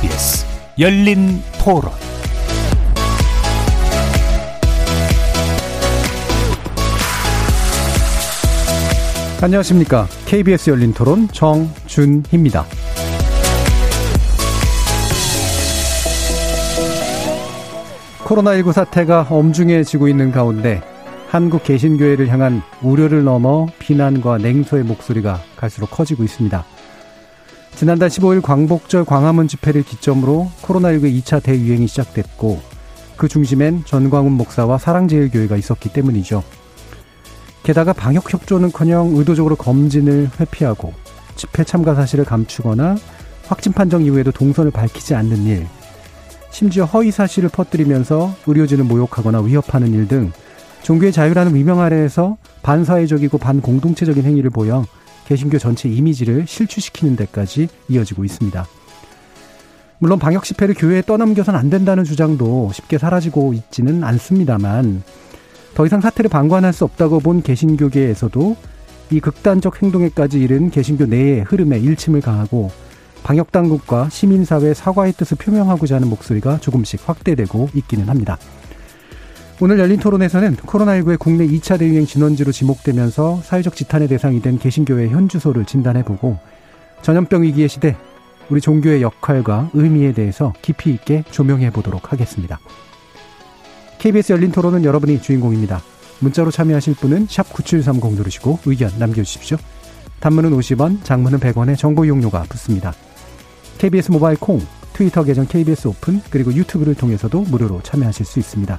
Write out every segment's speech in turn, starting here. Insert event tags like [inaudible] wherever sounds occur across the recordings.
KBS 열린 토론 안녕하십니까. KBS 열린 토론 정준희입니다. 코로나19 사태가 엄중해지고 있는 가운데 한국 개신교회를 향한 우려를 넘어 비난과 냉소의 목소리가 갈수록 커지고 있습니다. 지난달 15일 광복절 광화문 집회를 기점으로 코로나19 2차 대유행이 시작됐고 그 중심엔 전광훈 목사와 사랑제일교회가 있었기 때문이죠. 게다가 방역협조는커녕 의도적으로 검진을 회피하고 집회 참가 사실을 감추거나 확진 판정 이후에도 동선을 밝히지 않는 일, 심지어 허위 사실을 퍼뜨리면서 의료진을 모욕하거나 위협하는 일 등 종교의 자유라는 위명 아래에서 반사회적이고 반공동체적인 행위를 보여 개신교 전체 이미지를 실추시키는 데까지 이어지고 있습니다. 물론 방역 집회를 교회에 떠넘겨선 안 된다는 주장도 쉽게 사라지고 있지는 않습니다만 더 이상 사태를 방관할 수 없다고 본 개신교계에서도 이 극단적 행동에까지 이른 개신교 내의 흐름에 일침을 가하고 방역 당국과 시민사회 사과의 뜻을 표명하고자 하는 목소리가 조금씩 확대되고 있기는 합니다. 오늘 열린 토론에서는 코로나19의 국내 2차 대유행 진원지로 지목되면서 사회적 지탄의 대상이 된 개신교회 현주소를 진단해보고 전염병 위기의 시대 우리 종교의 역할과 의미에 대해서 깊이 있게 조명해 보도록 하겠습니다. KBS 열린 토론은 여러분이 주인공입니다. 문자로 참여하실 분은 9730 누르시고 의견 남겨주십시오. 단문은 50원, 장문은 100원의 정보 이용료가 붙습니다. KBS 모바일 콩, 트위터 계정 KBS 오픈, 그리고 유튜브를 통해서도 무료로 참여하실 수 있습니다.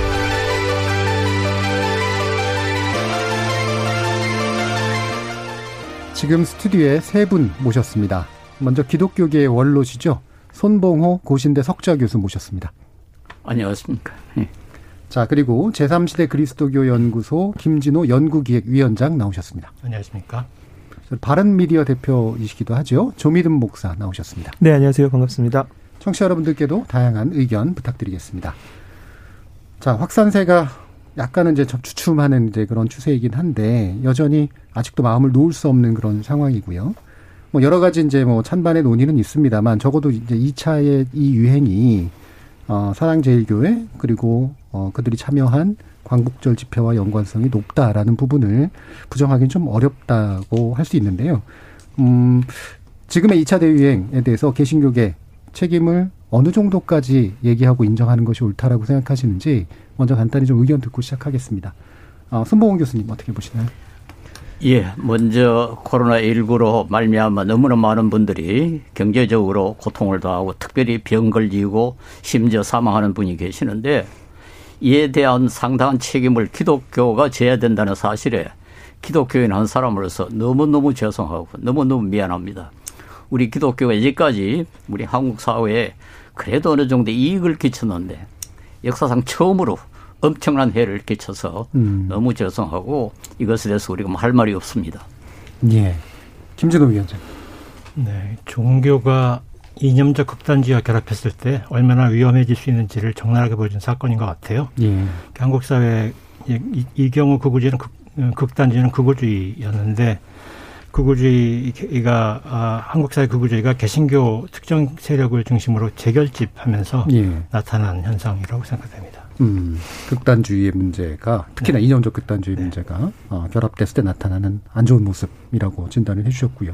지금 스튜디오에 세 분 모셨습니다. 먼저 기독교계의 원로시죠. 손봉호 고신대 석좌 교수 모셨습니다. 안녕하십니까. 네. 자, 그리고 제3시대 그리스도교 연구소 김진호 연구기획위원장 나오셨습니다. 안녕하십니까. 바른미디어 대표이시기도 하죠. 조미든 목사 나오셨습니다. 네, 안녕하세요. 반갑습니다. 청취자 여러분들께도 다양한 의견 부탁드리겠습니다. 자, 확산세가 약간은 이제 주춤하는 이제 그런 추세이긴 한데 여전히 아직도 마음을 놓을 수 없는 그런 상황이고요. 뭐 여러 가지 이제 뭐 찬반의 논의는 있습니다만 적어도 이제 2차의 이 유행이 어, 사랑제일교회 그리고 어, 그들이 참여한 광복절 집회와 연관성이 높다라는 부분을 부정하기는 좀 어렵다고 할 수 있는데요. 음, 지금의 2차 대유행에 대해서 개신교계 책임을 어느 정도까지 얘기하고 인정하는 것이 옳다라고 생각하시는지 먼저 간단히 좀 의견 듣고 시작하겠습니다. 어, 손보원 교수님 어떻게 보시나요? 예, 먼저 코로나19로 말미암아 너무나 많은 분들이 경제적으로 고통을 당하고 특별히 병 걸리고 심지어 사망하는 분이 계시는데 이에 대한 상당한 책임을 기독교가 져야 된다는 사실에 기독교인 한 사람으로서 너무너무 죄송하고 너무너무 미안합니다. 우리 기독교가 이제까지 우리 한국 사회에 그래도 어느 정도 이익을 끼쳤는데 역사상 처음으로 엄청난 해를 끼쳐서 음. 너무 죄송하고 이것에 대해서 우리가 뭐 할 말이 없습니다. 예. 김진호 위원장. 네. 종교가 이념적 극단주의와 결합했을 때 얼마나 위험해질 수 있는지를 적나라하게 보여준 사건인 것 같아요. 예. 한국 사회 이, 이 경우 극우주의는 극, 극단주의는 극우주의였는데 극우주의가 아, 한국 사회 극우주의가 개신교 특정 세력을 중심으로 재결집하면서 예. 나타난 현상이라고 생각됩니다. 음, 극단주의의 문제가 특히나 네. 이념적 극단주의 네. 문제가 어, 결합됐을 때 나타나는 안 좋은 모습이라고 진단을 해주셨고요.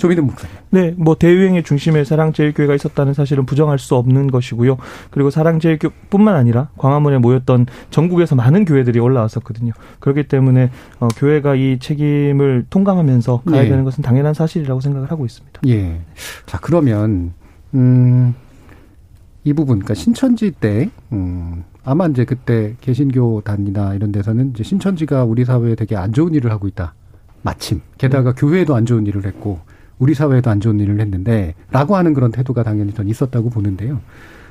조민은 목사님. 네, 뭐 대유행의 중심에 사랑제일교회가 있었다는 사실은 부정할 수 없는 것이고요. 그리고 사랑제일교뿐만 아니라 광화문에 모였던 전국에서 많은 교회들이 올라왔었거든요. 그렇기 때문에 어, 교회가 이 책임을 통감하면서 가야 예. 되는 것은 당연한 사실이라고 생각을 하고 있습니다. 예. 자 그러면 음. 이 부분, 그러니까 신천지 때, 음, 아마 이제 그때 개신교단이나 이런 데서는 이제 신천지가 우리 사회에 되게 안 좋은 일을 하고 있다. 마침. 게다가 네. 교회에도 안 좋은 일을 했고, 우리 사회에도 안 좋은 일을 했는데 라고 하는 그런 태도가 당연히 전 있었다고 보는데요.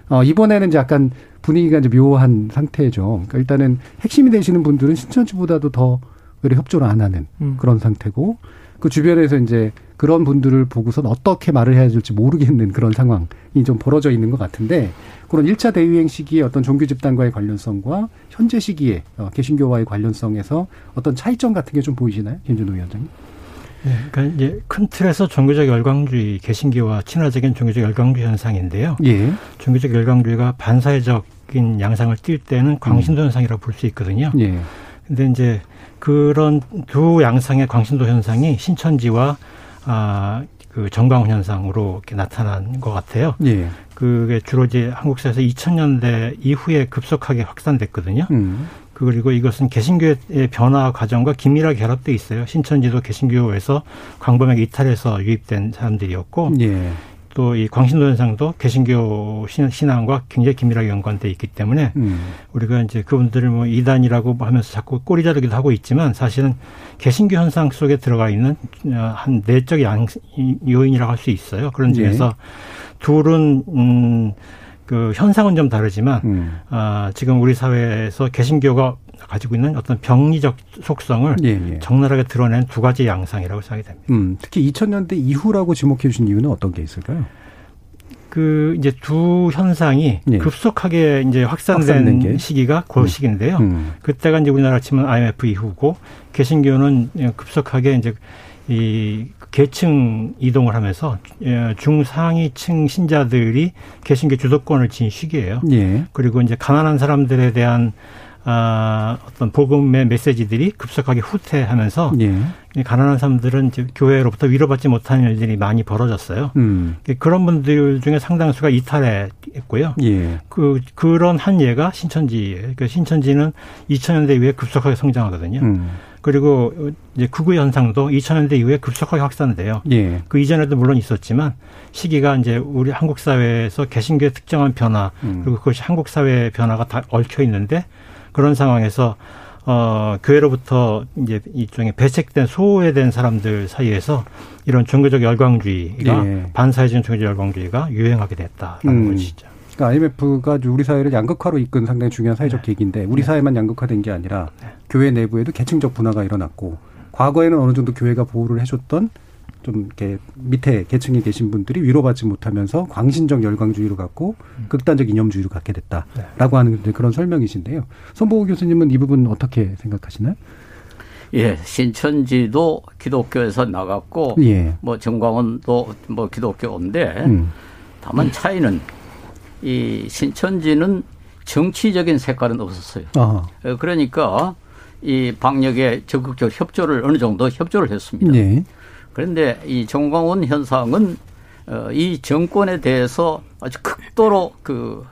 어, 이번에는 이제 약간 분위기가 이제 묘한 상태죠. 그러니까 일단은 핵심이 되시는 분들은 신천지보다도 더 오히려 협조를 안 하는 음. 그런 상태고 그 주변에서 이제 그런 분들을 보고선 어떻게 말을 해야 될지 모르겠는 그런 상황이 좀 벌어져 있는 것 같은데 그런 1차 대유행 시기의 어떤 종교 집단과의 관련성과 현재 시기에 어, 개신교와의 관련성에서 어떤 차이점 같은 게 좀 보이시나요? 김준호 위원장님? 네, 그러니까 이제 큰 틀에서 종교적 열광주의, 개신교와 친화적인 종교적 열광주의 현상인데요. 예. 종교적 열광주의가 반사회적인 양상을 띌 때는 광신도 현상이라고 볼 수 있거든요. 예. 근데 이제 그런 두 양상의 광신도 현상이 신천지와 아, 그 정광훈 현상으로 이렇게 나타난 것 같아요. 예. 그게 주로 이제 한국사에서 2000년대 이후에 급속하게 확산됐거든요. 음. 그리고 이것은 개신교의 변화 과정과 긴밀하게 결합돼 있어요. 신천지도 개신교에서 광범위하게 이탈해서 유입된 사람들이었고 예. 또 이 광신도 현상도 개신교 신앙과 굉장히 긴밀하게 연관돼 있기 때문에 음. 우리가 이제 그분들을 뭐 이단이라고 하면서 자꾸 꼬리 자르기도 하고 있지만 사실은 개신교 현상 속에 들어가 있는 어, 한 내적 양 요인이라고 할 수 있어요. 그런 점에서 예. 둘은 음. 그 현상은 좀 다르지만 음. 아, 지금 우리 사회에서 개신교가 가지고 있는 어떤 병리적 속성을 예, 예. 적나라하게 드러낸 두 가지 양상이라고 생각이 됩니다. 음, 특히 2000년대 이후라고 지목해 주신 이유는 어떤 게 있을까요? 그 이제 두 현상이 예. 급속하게 이제 확산된 시기가 그 음. 시기인데요. 음. 그때가 이제 우리나라 치면 IMF 이후고 개신교는 급속하게 이제 이 계층 이동을 하면서 예, 중상위층 신자들이 개신교 주도권을 쥔 시기예요. 예. 그리고 이제 가난한 사람들에 대한 아, 어떤 복음의 메시지들이 급속하게 후퇴하면서 예. 가난한 사람들은 이제 교회로부터 위로받지 못하는 일들이 많이 벌어졌어요. 음. 그런 분들 중에 상당수가 이탈했고요. 예. 그 그런 한 예가 신천지예요. 그 신천지는 2000년대 이후에 급속하게 성장하거든요. 음. 그리고 이제 극우 현상도 2000년대 이후에 급속하게 확산돼요. 예. 그 이전에도 물론 있었지만 시기가 이제 우리 한국 사회에서 개신교의 특정한 변화 음. 그리고 그것이 한국 사회의 변화가 다 얽혀 있는데 그런 상황에서 어, 교회로부터 이제 일종의 배책된 소외된 사람들 사이에서 이런 종교적 열광주의가 예. 반사회적인 종교적 열광주의가 유행하게 됐다라는 음. 것이죠. 그러니까 IMF가 우리 사회를 양극화로 이끈 상당히 중요한 사회적 네. 계기인데 우리 네. 사회만 양극화된 게 아니라 네. 교회 내부에도 계층적 분화가 일어났고 과거에는 어느 정도 교회가 보호를 해줬던 좀 이렇게 밑에 계층에 계신 분들이 위로받지 못하면서 광신적 열광주의로 갖고 음. 극단적 이념주의로 갖게 됐다라고 하는 그런 설명이신데요. 손보호 교수님은 이 부분 어떻게 생각하시나요? 예, 신천지도 기독교에서 나갔고, 예. 뭐 정광훈도 뭐 기독교인데, 음. 다만 차이는 이 신천지는 정치적인 색깔은 없었어요. 아하. 그러니까 이 방역에 적극적 협조를 어느 정도 협조를 했습니다. 네. 그런데 이 정광훈 현상은 어, 이 정권에 대해서 아주 극도로 그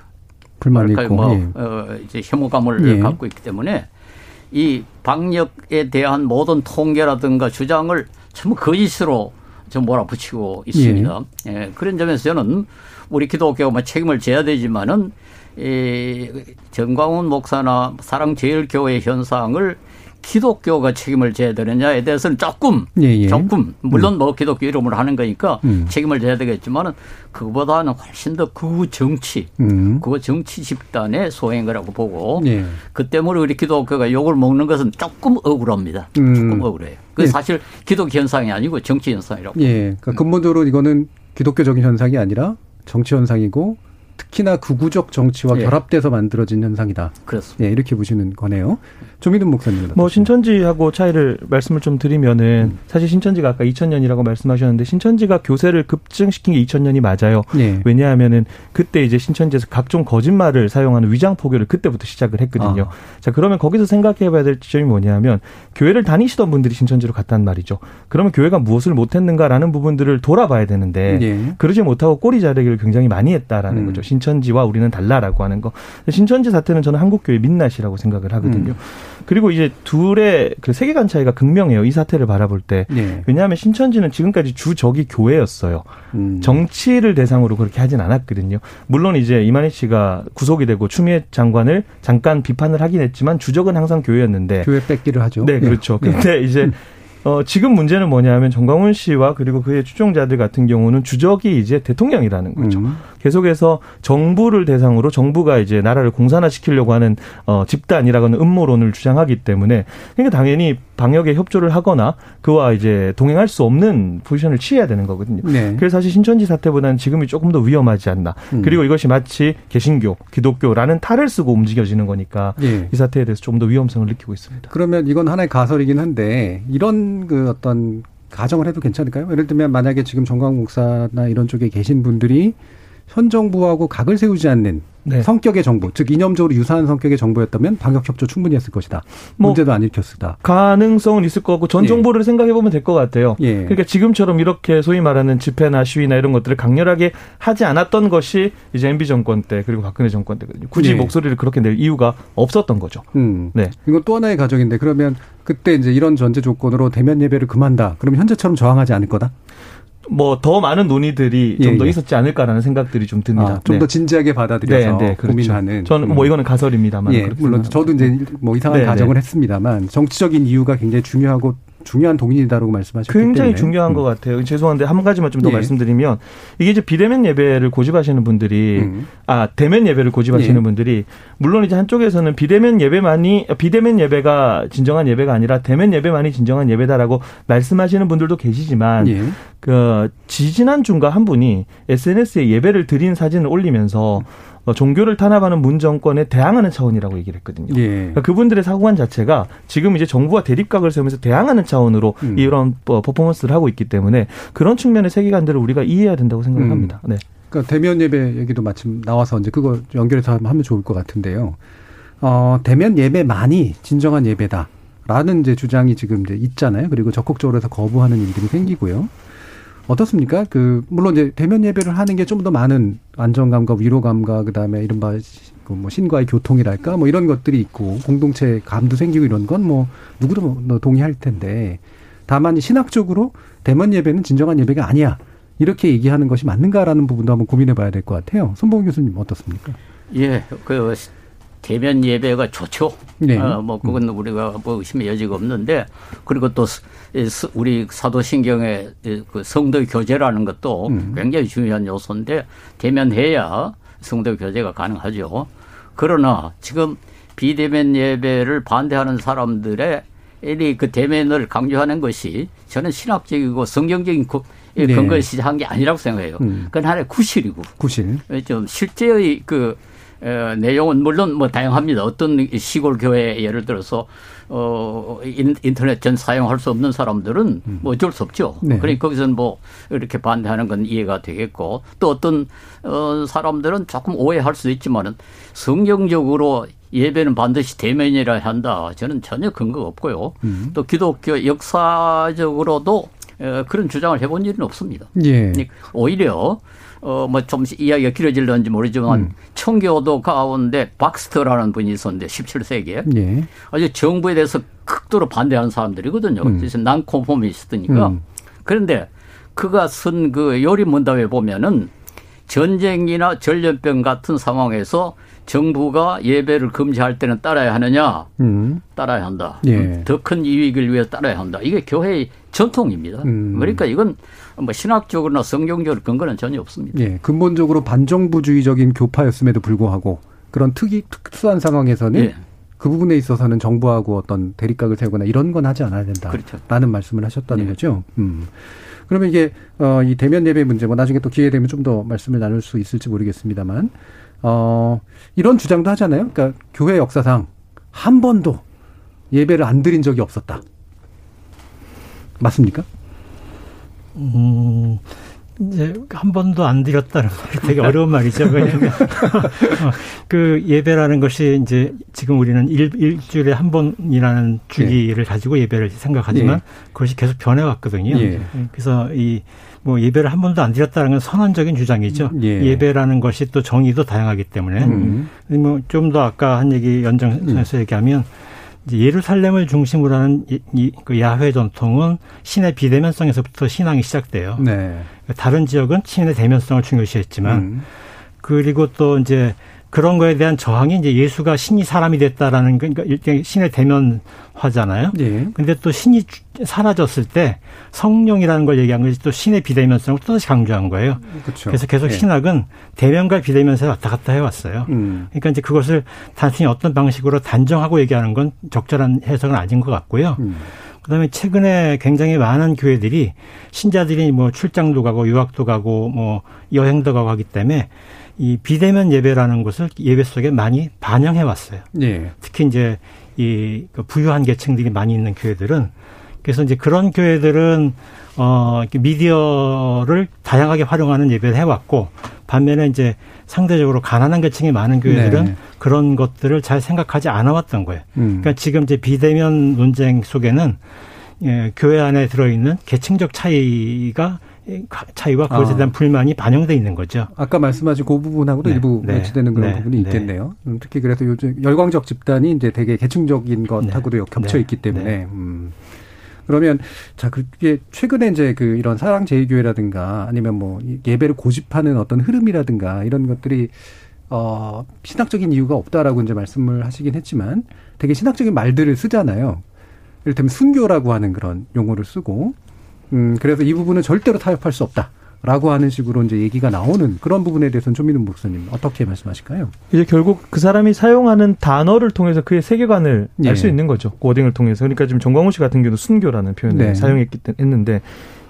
불만이 있고 뭐 예. 어, 이제 혐오감을 예. 갖고 있기 때문에 이 방역에 대한 모든 통계라든가 주장을 전부 거짓으로 좀 몰아붙이고 있습니다. 예. 예. 그런 점에서 저는 우리 기독교가 뭐 책임을 져야 되지만은 이 정광훈 목사나 사랑제일교회 현상을 기독교가 책임을 져야 되느냐에 대해서는 조금 예, 예. 조금 물론 음. 뭐 기독교 이름으로 하는 거니까 음. 책임을 져야 되겠지만은 그보다는 훨씬 더 그 정치 음. 그 정치 집단의 소행 거라고 보고 예. 그 때문에 우리 기독교가 욕을 먹는 것은 조금 억울합니다. 음. 조금 억울해요. 그 예. 사실 기독 현상이 아니고 정치 현상이라고. 예. 그러니까 근본적으로 이거는 기독교적인 현상이 아니라 정치 현상이고 특히나 극우적 정치와 예. 결합돼서 만들어진 현상이다. 그렇습니다. 예, 이렇게 보시는 거네요. 조민훈 목사님. 뭐 신천지하고 차이를 말씀을 좀 드리면은 음. 사실 신천지가 아까 2000년이라고 말씀하셨는데 신천지가 교세를 급증시킨 게 2000년이 맞아요. 예. 왜냐하면은 그때 이제 신천지에서 각종 거짓말을 사용하는 위장 포교를 그때부터 시작을 했거든요. 아. 자, 그러면 거기서 생각해 봐야 될 지점이 뭐냐면 교회를 다니시던 분들이 신천지로 갔단 말이죠. 그러면 교회가 무엇을 못 했는가라는 부분들을 돌아봐야 되는데 예. 그러지 못하고 꼬리 자르기를 굉장히 많이 했다라는 음. 거죠. 신천지와 우리는 달라라고 하는 거. 신천지 사태는 저는 한국교회 민낯이라고 생각을 하거든요. 음. 그리고 이제 둘의 그 세계관 차이가 극명해요. 이 사태를 바라볼 때. 네. 왜냐하면 신천지는 지금까지 주적이 교회였어요. 음. 정치를 대상으로 그렇게 하진 않았거든요. 물론 이제 이만희 씨가 구속이 되고 추미애 장관을 잠깐 비판을 하긴 했지만 주적은 항상 교회였는데. 교회 뺏기를 하죠. 네, 그렇죠. 네. 근데 이제 음. 어, 지금 문제는 뭐냐면 정광훈 씨와 그리고 그의 추종자들 같은 경우는 주적이 이제 대통령이라는 거죠. 음. 계속해서 정부를 대상으로 정부가 이제 나라를 공산화시키려고 하는 어 집단이라고는 음모론을 주장하기 때문에 그러니까 당연히 방역에 협조를 하거나 그와 이제 동행할 수 없는 포지션을 취해야 되는 거거든요. 네. 그래서 사실 신천지 사태보다는 지금이 조금 더 위험하지 않나. 음. 그리고 이것이 마치 개신교, 기독교라는 탈을 쓰고 움직여지는 거니까 네. 이 사태에 대해서 좀 더 위험성을 느끼고 있습니다. 그러면 이건 하나의 가설이긴 한데 이런 그 어떤 가정을 해도 괜찮을까요? 예를 들면 만약에 지금 정광 목사나 이런 쪽에 계신 분들이 현 정부하고 각을 세우지 않는 네. 성격의 정부, 즉 이념적으로 유사한 성격의 정부였다면 방역 협조 충분히 했을 것이다. 뭐 문제도 안 일으켰다. 가능성은 있을 것 같고 전 예. 정부를 예. 생각해 보면 될 것 같아요. 예. 그러니까 지금처럼 이렇게 소위 말하는 집회나 시위나 이런 것들을 강렬하게 하지 않았던 것이 이제 MB 정권 때 그리고 박근혜 정권 때거든요. 굳이 예. 목소리를 그렇게 낼 이유가 없었던 거죠. 음. 네. 이건 또 하나의 가정인데 그러면 그때 이제 이런 전제 조건으로 대면 예배를 그만다. 그럼 현재처럼 저항하지 않을 거다? 뭐 더 많은 논의들이 좀더 예, 예. 있었지 않을까라는 생각들이 좀 듭니다. 아, 좀더 네. 진지하게 받아들여서 네, 네, 그렇죠. 고민하는. 저는 뭐 이거는 가설입니다만. 예, 물론 저도 이제 뭐 이상한 네, 네. 가정을 했습니다만 정치적인 이유가 굉장히 중요하고 중요한 동인이다라고 말씀하셨기 굉장히 때문에. 중요한 음. 것 같아요. 죄송한데 한 가지만 좀더 예. 말씀드리면 이게 이제 비대면 예배를 고집하시는 분들이 음. 아 대면 예배를 고집하시는 예. 분들이 물론 이제 한쪽에서는 비대면 예배만이 비대면 예배가 진정한 예배가 아니라 대면 예배만이 진정한 예배다라고 말씀하시는 분들도 계시지만 예. 그 지지난 중과 한 분이 SNS에 예배를 드린 사진을 올리면서 어, 종교를 탄압하는 문 정권에 대항하는 차원이라고 얘기를 했거든요. 예. 그러니까 그분들의 사고관 자체가 지금 이제 정부와 대립각을 세우면서 대항하는 차원으로 음. 이런 어, 퍼포먼스를 하고 있기 때문에 그런 측면의 세계관들을 우리가 이해해야 된다고 생각을 음. 합니다. 네. 그러니까 대면 예배 얘기도 마침 나와서 이제 그거 연결해서 하면 좋을 것 같은데요. 어, 대면 예배만이 진정한 예배다. 라는 이제 주장이 지금 이제 있잖아요. 그리고 적극적으로 해서 거부하는 일들이 생기고요. 어떻습니까? 그 물론 이제 대면 예배를 하는 게 좀 더 많은 안정감과 위로감과 그다음에 이른바 그뭐 신과의 교통이랄까 뭐 이런 것들이 있고 공동체 감도 생기고 이런 건 뭐 누구도 뭐 동의할 텐데 다만 신학적으로 대면 예배는 진정한 예배가 아니야. 이렇게 얘기하는 것이 맞는가라는 부분도 한번 고민해 봐야 될 것 같아요. 손봉 교수님 어떻습니까? 예, 그 대면 예배가 좋죠. 네. 어, 뭐 그건 우리가 뭐 의심의 여지가 없는데 그리고 또 우리 사도신경의 그 성도 교제라는 것도 음. 굉장히 중요한 요소인데 대면해야 성도 교제가 가능하죠. 그러나 지금 비대면 예배를 반대하는 사람들의 그 대면을 강조하는 것이 저는 신학적이고 성경적인 네. 근거에 시작한 게 아니라고 생각해요. 음. 그건 하나의 구실이고. 구실. 좀 실제의 그 어, 내용은 물론 뭐 다양합니다. 어떤 시골 교회 예를 들어서 어 인터넷 전 사용할 수 없는 사람들은 음. 뭐 어쩔 수 없죠. 네. 그러니까 거기서는 뭐 이렇게 반대하는 건 이해가 되겠고 또 어떤 어 사람들은 조금 오해할 수도 있지만은 성경적으로 예배는 반드시 대면이라 한다. 저는 전혀 근거가 없고요. 음. 또 기독교 역사적으로도 어, 그런 주장을 해본 일은 없습니다. 예. 오히려 어, 뭐 좀 이야기가 길어질런지 모르지만 음. 청교도 가운데 박스터라는 분이 있었는데 17세기에 예. 아주 정부에 대해서 극도로 반대하는 사람들이거든요. 음. 그래서 난코포미스트니까. 음. 그런데 그가 쓴 그 요리 문답에 보면은 전쟁이나 전염병 같은 상황에서 정부가 예배를 금지할 때는 따라야 하느냐? 음. 따라야 한다. 예. 더큰 이익을 위해 따라야 한다. 이게 교회의 전통입니다. 음. 그러니까 이건 뭐 신학적으로나 성경적으로 근거는 전혀 없습니다. 예. 근본적으로 반정부주의적인 교파였음에도 불구하고 그런 특이 특수한 상황에서는 예. 그 부분에 있어서는 정부하고 어떤 대립각을 세우거나 이런 건 하지 않아야 된다라는 그렇죠. 말씀을 하셨다는 예. 거죠. 음. 그러면 이게 어 이 대면 예배 문제 뭐 나중에 또 기회 되면 좀 더 말씀을 나눌 수 있을지 모르겠습니다만 어, 이런 주장도 하잖아요. 그러니까 교회 역사상 한 번도 예배를 안 드린 적이 없었다. 맞습니까? 음, 이제 한 번도 안 드렸다는 말이 되게 어려운 말이죠. 왜냐하면 [laughs] 그 예배라는 것이 이제 지금 우리는 일, 일주일에 한 번이라는 주기를 예. 가지고 예배를 생각하지만 예. 그것이 계속 변해왔거든요. 예. 그래서 이 뭐 예배를 한 번도 안 드렸다는 건 선언적인 주장이죠. 예. 배라는 것이 또 정의도 다양하기 때문에 음. 뭐좀 더 아까 한 얘기 연장선에서 음. 얘기하면 예루살렘을 중심으로 하는 이, 이, 그 야훼 전통은 신의 비대면성에서부터 신앙이 시작돼요. 네. 다른 지역은 신의 대면성을 중요시했지만 음. 그리고 또 이제 그런 거에 대한 저항이 이제 예수가 신이 사람이 됐다라는 그러니까 일종의 신의 대면화잖아요. 예. 근데 또 신이 사라졌을 때 성령이라는 걸 얘기한 것이 또 신의 비대면성을 또 다시 강조한 거예요. 그렇죠. 그래서 계속 예. 신학은 대면과 비대면성을 왔다 갔다 해왔어요. 음. 그러니까 이제 그것을 단순히 어떤 방식으로 단정하고 얘기하는 건 적절한 해석은 아닌 것 같고요. 음. 그다음에 최근에 굉장히 많은 교회들이 신자들이 뭐 출장도 가고 유학도 가고 뭐 여행도 가고 하기 때문에 이 비대면 예배라는 것을 예배 속에 많이 반영해 왔어요. 네. 특히 이제 이그 부유한 계층들이 많이 있는 교회들은 그래서 이제 그런 교회들은 어 미디어를 다양하게 활용하는 예배를 해왔고 반면에 이제 상대적으로 가난한 계층이 많은 교회들은 네. 그런 것들을 잘 생각하지 않아왔던 거예요. 음. 그러니까 지금 이제 비대면 논쟁 속에는 예, 교회 안에 들어있는 계층적 차이가 차이와 그것에 대한 아. 불만이 반영돼 있는 거죠. 아까 말씀하신 그 부분하고도 네. 일부 네. 매치되는 그런 네. 부분이 네. 있겠네요. 음, 특히 그래서 요즘 열광적 집단이 이제 되게 계층적인 것하고도 네. 겹쳐 네. 있기 때문에. 음. 그러면 자 그게 최근에 이제 그 이런 사랑 제일교회라든가 아니면 뭐 예배를 고집하는 어떤 흐름이라든가 이런 것들이 어 신학적인 이유가 없다라고 이제 말씀을 하시긴 했지만 되게 신학적인 말들을 쓰잖아요. 이를테면 순교라고 하는 그런 용어를 쓰고 음, 그래서 이 부분은 절대로 타협할 수 없다. 라고 하는 식으로 이제 얘기가 나오는 그런 부분에 대해서는 조민훈 목사님 어떻게 말씀하실까요? 이제 결국 그 사람이 사용하는 단어를 통해서 그의 세계관을 예. 알수 있는 거죠. 워딩을 통해서. 그러니까 지금 정광훈 씨 같은 경우도 순교라는 표현을 네. 사용했기 했는데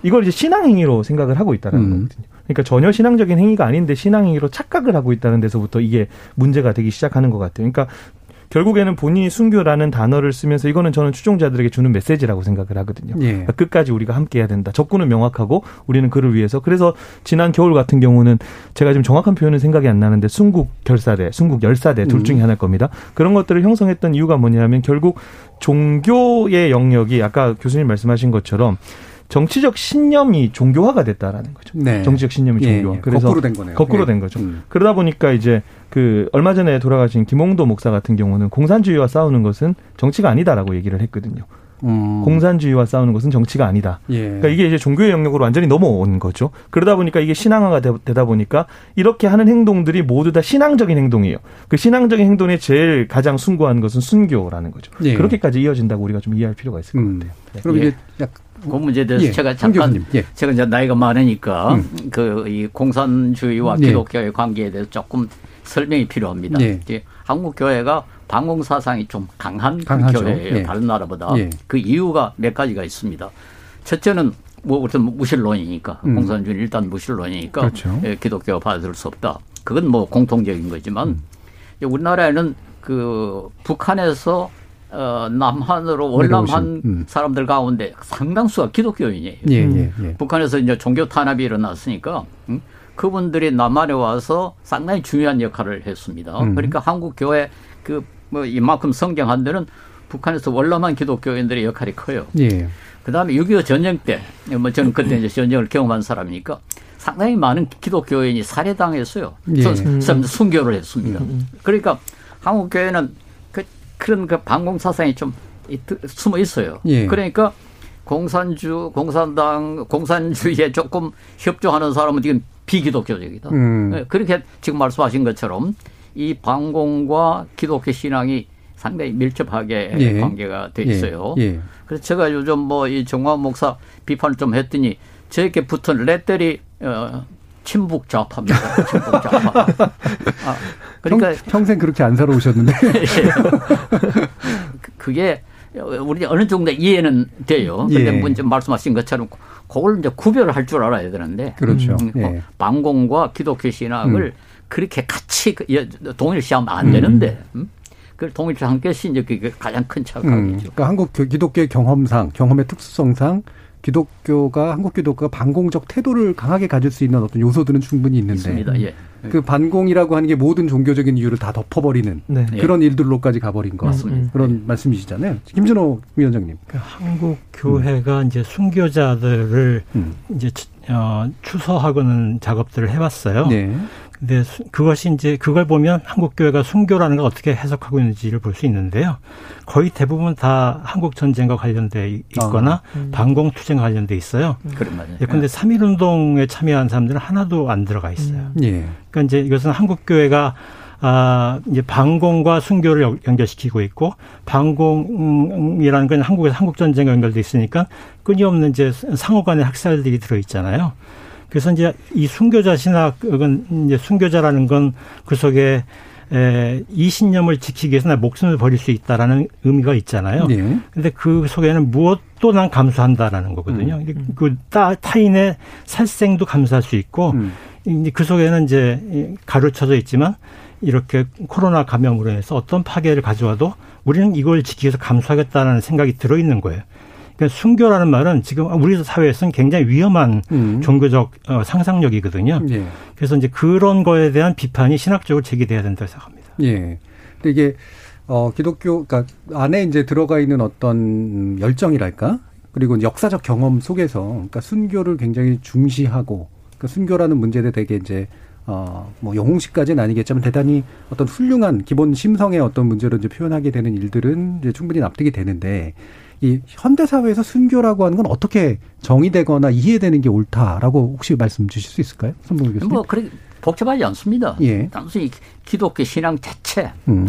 이걸 이제 신앙 행위로 생각을 하고 있다는 음. 거거든요. 그러니까 전혀 신앙적인 행위가 아닌데 신앙 행위로 착각을 하고 있다는 데서부터 이게 문제가 되기 시작하는 것 같아요. 그러니까 결국에는 본인이 순교라는 단어를 쓰면서 이거는 저는 추종자들에게 주는 메시지라고 생각을 하거든요. 예. 그러니까 끝까지 우리가 함께 해야 된다. 적군은 명확하고 우리는 그를 위해서. 그래서 지난 겨울 같은 경우는 제가 지금 정확한 표현은 생각이 안 나는데 순국 결사대, 순국 열사대 둘 중에 음. 하나일 겁니다. 그런 것들을 형성했던 이유가 뭐냐면 결국 종교의 영역이 아까 교수님 말씀하신 것처럼 정치적 신념이 종교화가 됐다라는 거죠. 네. 정치적 신념이 예, 종교화. 예, 예. 그래서 거꾸로 된 거네요. 거꾸로 예. 된 거죠. 음. 그러다 보니까 이제 그 얼마 전에 돌아가신 김홍도 목사 같은 경우는 공산주의와 싸우는 것은 정치가 아니다라고 얘기를 했거든요. 음. 공산주의와 싸우는 것은 정치가 아니다. 예. 그러니까 이게 이제 종교의 영역으로 완전히 넘어온 거죠. 그러다 보니까 이게 신앙화가 되, 다 보니까 이렇게 하는 행동들이 모두 다 신앙적인 행동이에요. 그 신앙적인 행동에 제일 가장 숭고한 것은 순교라는 거죠. 예. 그렇게까지 이어진다고 우리가 좀 이해할 필요가 있을 음. 것 같아요. 네. 그럼 이게 약그 문제에 대해서 예, 제가 잠깐 예. 제가 이제 나이가 많으니까 음. 그이 공산주의와 예. 기독교의 관계에 대해서 조금 설명이 필요합니다. 예. 한국 교회가 방공 사상이 좀 강한 강하죠. 교회예요. 예. 다른 나라보다 예. 그 이유가 몇 가지가 있습니다. 첫째는 뭐 우선 무신론이니까 음. 공산주의 일단 무신론이니까 그렇죠. 예, 기독교가 받을 수 없다. 그건 뭐 공통적인 거지만 음. 우리나라에는 그 북한에서 어, 남한으로 월남한 음. 사람들 가운데 상당수가 기독교인이에요. 예, 예, 예. 북한에서 이제 종교 탄압이 일어났으니까 음? 그분들이 남한에 와서 상당히 중요한 역할을 했습니다. 음. 그러니까 한국 교회 그 뭐 이만큼 성경한 데는 북한에서 월남한 기독교인들의 역할이 커요. 예. 그다음에 6.25 전쟁 때, 뭐 저는 그때 이제 전쟁을 경험한 사람이니까 상당히 많은 기독교인이 살해당했어요. 예. 순교를 했습니다. 음, 음. 그러니까 한국 교회는 그런 그 반공 사상이 좀 숨어 있어요. 예. 그러니까 공산주, 공산당, 공산주의에 조금 협조하는 사람은 지금 비기독교적이다. 음. 예, 그렇게 지금 말씀하신 것처럼 이 반공과 기독교 신앙이 상당히 밀접하게 예. 관계가 돼 예. 있어요. 예. 그래서 제가 요즘 뭐 이 정광 목사 비판을 좀 했더니 저에게 붙은 레들이 어, 친북 좌파입니다. 친북 좌파. 아, 그러니까 평, 생 그렇게 안 살아오셨는데. [laughs] 그게 우리 어느 정도 이해는 돼요. 그런데 예. 먼저 말씀하신 것처럼 그걸 이제 구별을 할 줄 알아야 되는데. 그렇죠. 음, 예. 방공과 기독교 신앙을 음. 그렇게 같이 그 동일시하면 안 되는데. 음. 음? 그걸 동일시한 것이 이제 그게 가장 큰 착각이죠. 음. 그러니까 한국 기독교의 경험상, 경험의 특수성상 기독교가 한국 기독교가 반공적 태도를 강하게 가질 수 있는 어떤 요소들은 충분히 있는데 있습니다. 예. 그 반공이라고 하는 게 모든 종교적인 이유를 다 덮어버리는 네. 그런 일들로까지 가버린 것 같습니다. 그런 네. 말씀이시잖아요. 김준호 위원장님. 그 한국 교회가 음. 이제 순교자들을 음. 이제 어, 추서하고는 작업들을 해왔어요. 네. 근데 그것이 이제 그걸 보면 한국 교회가 순교라는 걸 어떻게 해석하고 있는지를 볼 수 있는데요. 거의 대부분 다 한국 전쟁과 관련돼 있거나 아, 음. 반공 투쟁과 관련돼 있어요. 음. 그런 말이에요. 그런데 예, 삼일 운동에 참여한 사람들은 하나도 안 들어가 있어요. 음. 예. 그러니까 이제 이것은 한국 교회가 아, 이제 방공과 순교를 연결시키고 있고 방공이라는 건 한국에서 한국 전쟁과 연결돼 있으니까 끊임없는 이제 상호 간의 학살들이 들어 있잖아요. 그래서 이제 이 순교자 신학은 이제 순교자라는 건 그 속에 에, 이 신념을 지키기 위해서 나 목숨을 버릴 수 있다라는 의미가 있잖아요. 네. 근데 그 속에는 무엇도 난 감수한다라는 거거든요. 음. 그 따, 타인의 살생도 감수할 수 있고, 음. 이제 그 속에는 이제 가르쳐져 있지만 이렇게 코로나 감염으로 해서 어떤 파괴를 가져와도 우리는 이걸 지키기 위해서 감수하겠다라는 생각이 들어있는 거예요. 그러니까 순교라는 말은 지금 우리 사회에서는 굉장히 위험한 음. 종교적 어, 상상력이거든요. 예. 그래서 이제 그런 거에 대한 비판이 신학적으로 제기돼야 된다고 생각합니다. 예. 근데 이게 어 기독교 그러니까 안에 이제 들어가 있는 어떤 열정이랄까 그리고 역사적 경험 속에서 그러니까 순교를 굉장히 중시하고 그러니까 순교라는 문제에 되게 이제 어, 뭐 영웅식까지는 아니겠지만 대단히 어떤 훌륭한 기본 심성의 어떤 문제로 이제 표현하게 되는 일들은 이제 충분히 납득이 되는데 이 현대 사회에서 순교라고 하는 건 어떻게 정의되거나 이해되는 게 옳다라고 혹시 말씀 주실 수 있을까요, 선봉 교수님? 뭐 그렇게 복잡하지 않습니다. 예. 단순히 기독교 신앙 자체. 음.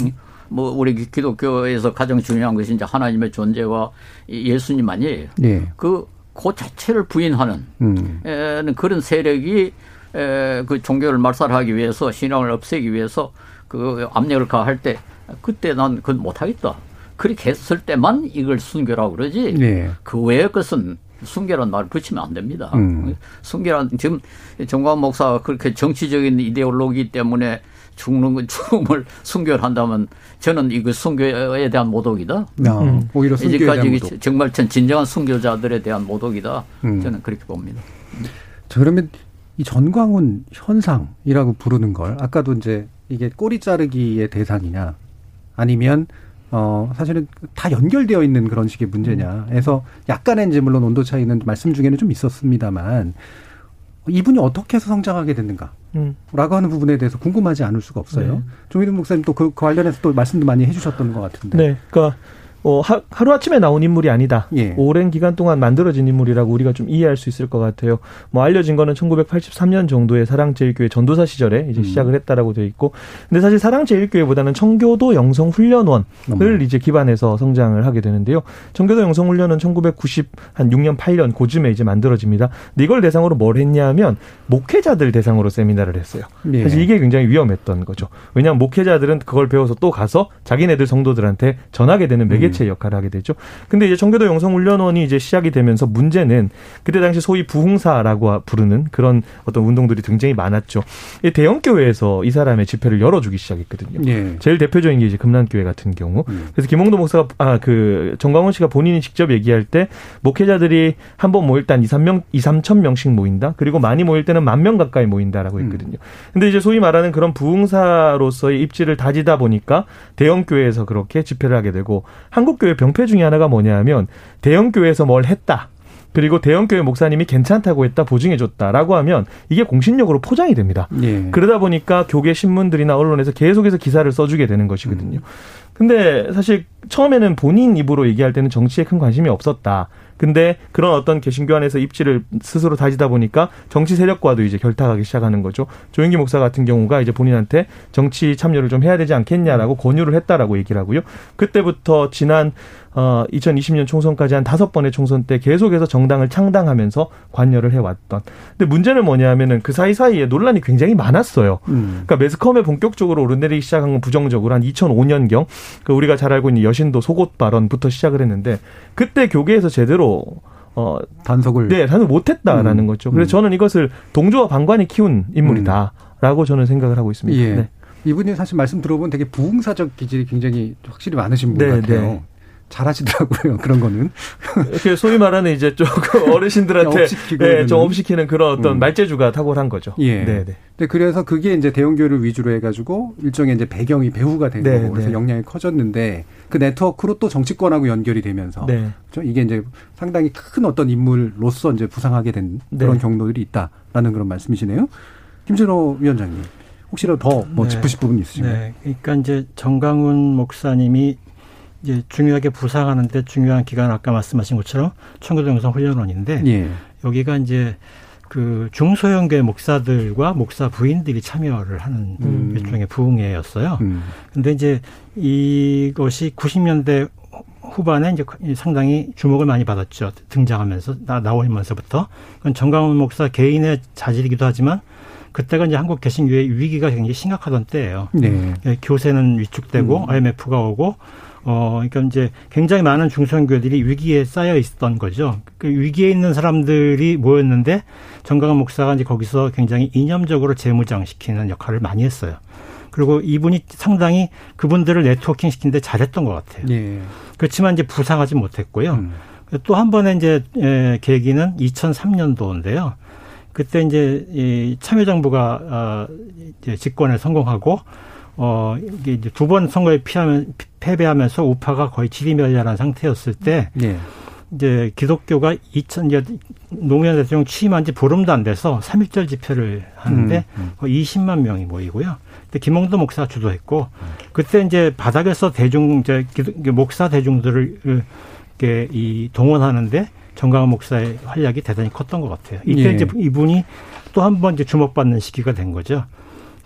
뭐 우리 기독교에서 가장 중요한 것이 이제 하나님의 존재와 예수님 아니에요. 예. 그, 그 자체를 부인하는 음. 그런 세력이 에, 그 종교를 말살하기 위해서 신앙을 없애기 위해서 그 압력을 가할 때 그때 난 그건 못하겠다. 그렇게 했을 때만 이걸 순교라고 그러지. 네. 그 외의 것은 순교란 말을 붙이면 안 됩니다. 음. 순교란 지금 정광 목사가 그렇게 정치적인 이데올로기 때문에 죽는 죽음을 순교를 한다면 저는 이거 순교에 대한 모독이다. 음. 오히려 순교에 대한 모독. 정말 전 진정한 순교자들에 대한 모독이다. 음. 저는 그렇게 봅니다. 자 그러면 이 전광훈 현상이라고 부르는 걸 아까도 이제 이게 꼬리 자르기의 대상이냐 아니면 어, 사실은 다 연결되어 있는 그런 식의 문제냐. 해서 약간의 이제 물론 온도 차이는 말씀 중에는 좀 있었습니다만 이분이 어떻게 해서 성장하게 됐는가. 음. 라고 하는 부분에 대해서 궁금하지 않을 수가 없어요. 네. 조희동 목사님 또그 그 관련해서 또 말씀도 많이 해주셨던 것 같은데. 네. 그러니까 어, 하, 하루아침에 나온 인물이 아니다. 예. 오랜 기간 동안 만들어진 인물이라고 우리가 좀 이해할 수 있을 것 같아요. 뭐 알려진 거는 1983년 정도에 사랑제일교회 전도사 시절에 이제 음. 시작을 했다라고 되어 있고 근데 사실 사랑제일교회보다는 청교도 영성훈련원을 음. 이제 기반해서 성장을 하게 되는데요. 청교도 영성훈련은 1990 한 6년 8년 고쯤에 이제 만들어집니다. 근데 이걸 대상으로 뭘 했냐면 목회자들 대상으로 세미나를 했어요. 예. 사실 이게 굉장히 위험했던 거죠. 왜냐하면 목회자들은 그걸 배워서 또 가서 자기네들 성도들한테 전하게 되는 매개 매개체 역할을 하게 되죠. 근데 이제 청교도 영성훈련원이 이제 시작이 되면서 문제는 그때 당시 소위 부흥사라고 부르는 그런 어떤 운동들이 굉장히 많았죠. 대형 교회에서 이 사람의 집회를 열어주기 시작했거든요. 예. 제일 대표적인 게 이제 금난교회 같은 경우. 음. 그래서 김홍도 목사가 아 그 정광훈 씨가 본인이 직접 얘기할 때 목회자들이 한 번 모일 때 한 2, 3명, 2, 3천 명씩 모인다. 그리고 많이 모일 때는 만 명 가까이 모인다라고 음. 했거든요. 음. 근데 이제 소위 말하는 그런 부흥사로서의 입지를 다지다 보니까 대형 교회에서 그렇게 집회를 하게 되고 한국교회 병폐 중에 하나가 뭐냐면 대형교회에서 뭘 했다. 그리고 대형교회 목사님이 괜찮다고 했다 보증해줬다라고 하면 이게 공신력으로 포장이 됩니다. 예. 그러다 보니까 교계 신문들이나 언론에서 계속해서 기사를 써주게 되는 것이거든요. 음. 근데 사실 처음에는 본인 입으로 얘기할 때는 정치에 큰 관심이 없었다. 근데 그런 어떤 개신교 안에서 입지를 스스로 다지다 보니까 정치 세력과도 이제 결탁하기 시작하는 거죠. 조영기 목사 같은 경우가 이제 본인한테 정치 참여를 좀 해야 되지 않겠냐라고 권유를 했다라고 얘기를 하고요. 그때부터 지난 어 2020년 총선까지 한 다섯 번의 총선 때 계속해서 정당을 창당하면서 관여를 해왔던. 근데 문제는 뭐냐면은 그 사이사이에 논란이 굉장히 많았어요. 음. 그러니까 매스컴에 본격적으로 오르내리기 시작한 건 부정적으로 한 2005년경 그 우리가 잘 알고 있는 여신도 속옷 발언부터 시작을 했는데 그때 교계에서 제대로 어 단속을 네 단속 못했다라는 음. 거죠. 그래서 음. 저는 이것을 동조와 방관이 키운 인물이다라고 저는 생각을 하고 있습니다. 예. 네. 이분이 사실 말씀 들어보면 되게 부흥사적 기질이 굉장히 확실히 많으신 분 네, 같아요. 네. 잘하시더라고요. [laughs] 그런 거는. 이렇게 소위 말하는 이제 좀 [laughs] 어르신들한테 네, 좀 업시키는 그런 어떤 음. 말재주가 탁월한 거죠. 예. 네, 네. 네, 그래서 그게 이제 대형교회를 위주로 해가지고 일종의 이제 배경이 배후가 된 네, 거고 그래서 네. 영향이 커졌는데 그 네트워크로 또 정치권하고 연결이 되면서 네. 그렇죠? 이게 이제 상당히 큰 어떤 인물로서 이제 부상하게 된 그런 네. 경로들이 있다라는 그런 말씀이시네요. 김진호 위원장님. 혹시라도 더뭐 네. 짚으실 부분 있으신가요? 네. 그러니까 이제 정강훈 목사님이 이제 중요하게 부상하는데 중요한 기간 아까 말씀하신 것처럼 청교도 영상 훈련원인데 예. 여기가 이제 그 중소형교회 목사들과 목사 부인들이 참여를 하는 음. 일종의 부흥회였어요. 음. 근데 이제 이것이 90년대 후반에 이제 상당히 주목을 많이 받았죠. 등장하면서 나 나오면서부터 그건 정강훈 목사 개인의 자질이기도 하지만 그때가 이제 한국 개신교회 위기가 굉장히 심각하던 때예요. 네. 예, 교세는 위축되고 음. IMF가 오고 어 그러니까 이제 굉장히 많은 중소형교회들이 위기에 쌓여 있었던 거죠. 그 위기에 있는 사람들이 모였는데 정강훈 목사가 이제 거기서 굉장히 이념적으로 재무장시키는 역할을 많이 했어요. 그리고 이분이 상당히 그분들을 네트워킹 시키는데 잘했던 것 같아요. 예. 그렇지만 이제 부상하지 못했고요. 음. 또한 번의 이제 예, 계기는 2003년도인데요. 그때 이제 이 참여정부가 어 이제 집권에 성공하고 어 이게 이제 두 번 선거에 피하면 패배하면서 우파가 거의 지리멸렬한 상태였을 때 예. 이제 기독교가 2000 이제 노무현 대통령 취임한 지 보름도 안 돼서 3.1절 집회를 하는데 음, 음. 거의 20만 명이 모이고요. 근데 김홍도 목사가 주도했고 그때 이제 바닥에서 대중 이제 목사 대중들을 이렇게 이 동원하는데 정강훈 목사의 활약이 대단히 컸던 것 같아요. 이때 예. 이제 이분이 또 한 번 이제 주목받는 시기가 된 거죠.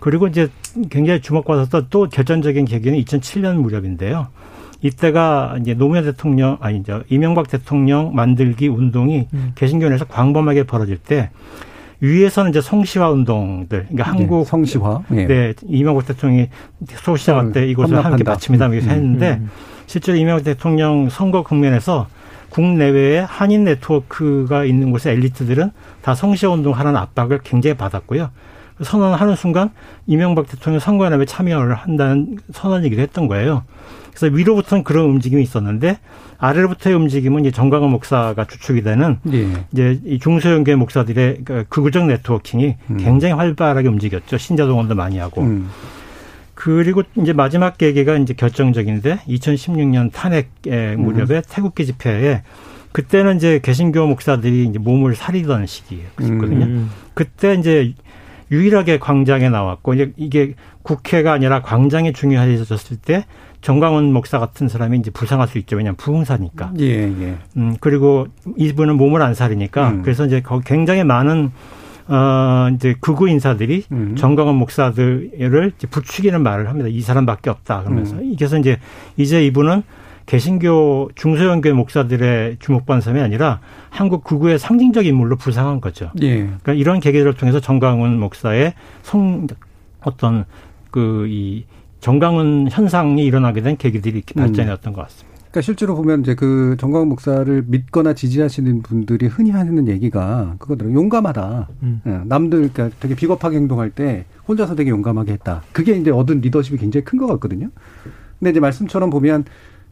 그리고 이제 굉장히 주목받았던 또 결정적인 계기는 2007년 무렵인데요. 이때가 이제 노무현 대통령 아니 이제 이명박 대통령 만들기 운동이 음. 개신교에서 광범하게 벌어질 때 위에서는 이제 성시화 운동들, 그러니까 네, 한국 성시화, 네, 네 이명박 대통령이 소시장할 때 이것을 함께 마칩니다. 이렇게 음, 했는데 음, 음. 실제로 이명박 대통령 선거 국면에서 국내외에 한인 네트워크가 있는 곳의 엘리트들은 다 성시화 운동 하라는 압박을 굉장히 받았고요. 선언하는 순간 이명박 대통령 선거연합에 참여를 한다는 선언이기도 했던 거예요. 그래서 위로부터는 그런 움직임이 있었는데 아래로부터의 움직임은 이제 정광훈 목사가 주축이 되는 예. 이제 이 중소형교회 목사들의 그 극우적 네트워킹이 음. 굉장히 활발하게 움직였죠. 신자 동원도 많이 하고. 음. 그리고 이제 마지막 계기가 이제 결정적인데 2016년 탄핵 무렵에 음. 태국기 집회에 그때는 이제 개신교 목사들이 이제 몸을 사리던 시기였거든요. 음. 그때 이제 유일하게 광장에 나왔고 이제 이게 국회가 아니라 광장이 중요해졌을 때 정광훈 목사 같은 사람이 이제 부상할 수 있죠. 왜냐하면 부흥사니까. 예, 예. 음, 그리고 이분은 몸을 안 사리니까 음. 그래서 이제 거기 굉장히 많은 어, 이제 극우 인사들이 음. 정광훈 목사들을 이제 부추기는 말을 합니다. 이 사람밖에 없다. 그러면서. 음. 그래서 이제 이제 이분은 개신교 중소형 교회 목사들의 주목받는 사람이 아니라 한국 극우의 상징적 인물로 부상한 거죠. 예. 그러니까 이런 계기들을 통해서 정광훈 목사의 성 어떤 그 이 정강훈 현상이 일어나게 된 계기들이 이렇게 발전이었던 음. 것 같습니다. 그러니까 실제로 보면 이제 그 정광훈 목사를 믿거나 지지하시는 분들이 흔히 하는 얘기가 그거더라고요. 용감하다. 음. 예, 남들 그러니까 되게 비겁하게 행동할 때 혼자서 되게 용감하게 했다. 그게 이제 얻은 리더십이 굉장히 큰 것 같거든요. 근데 이제 말씀처럼 보면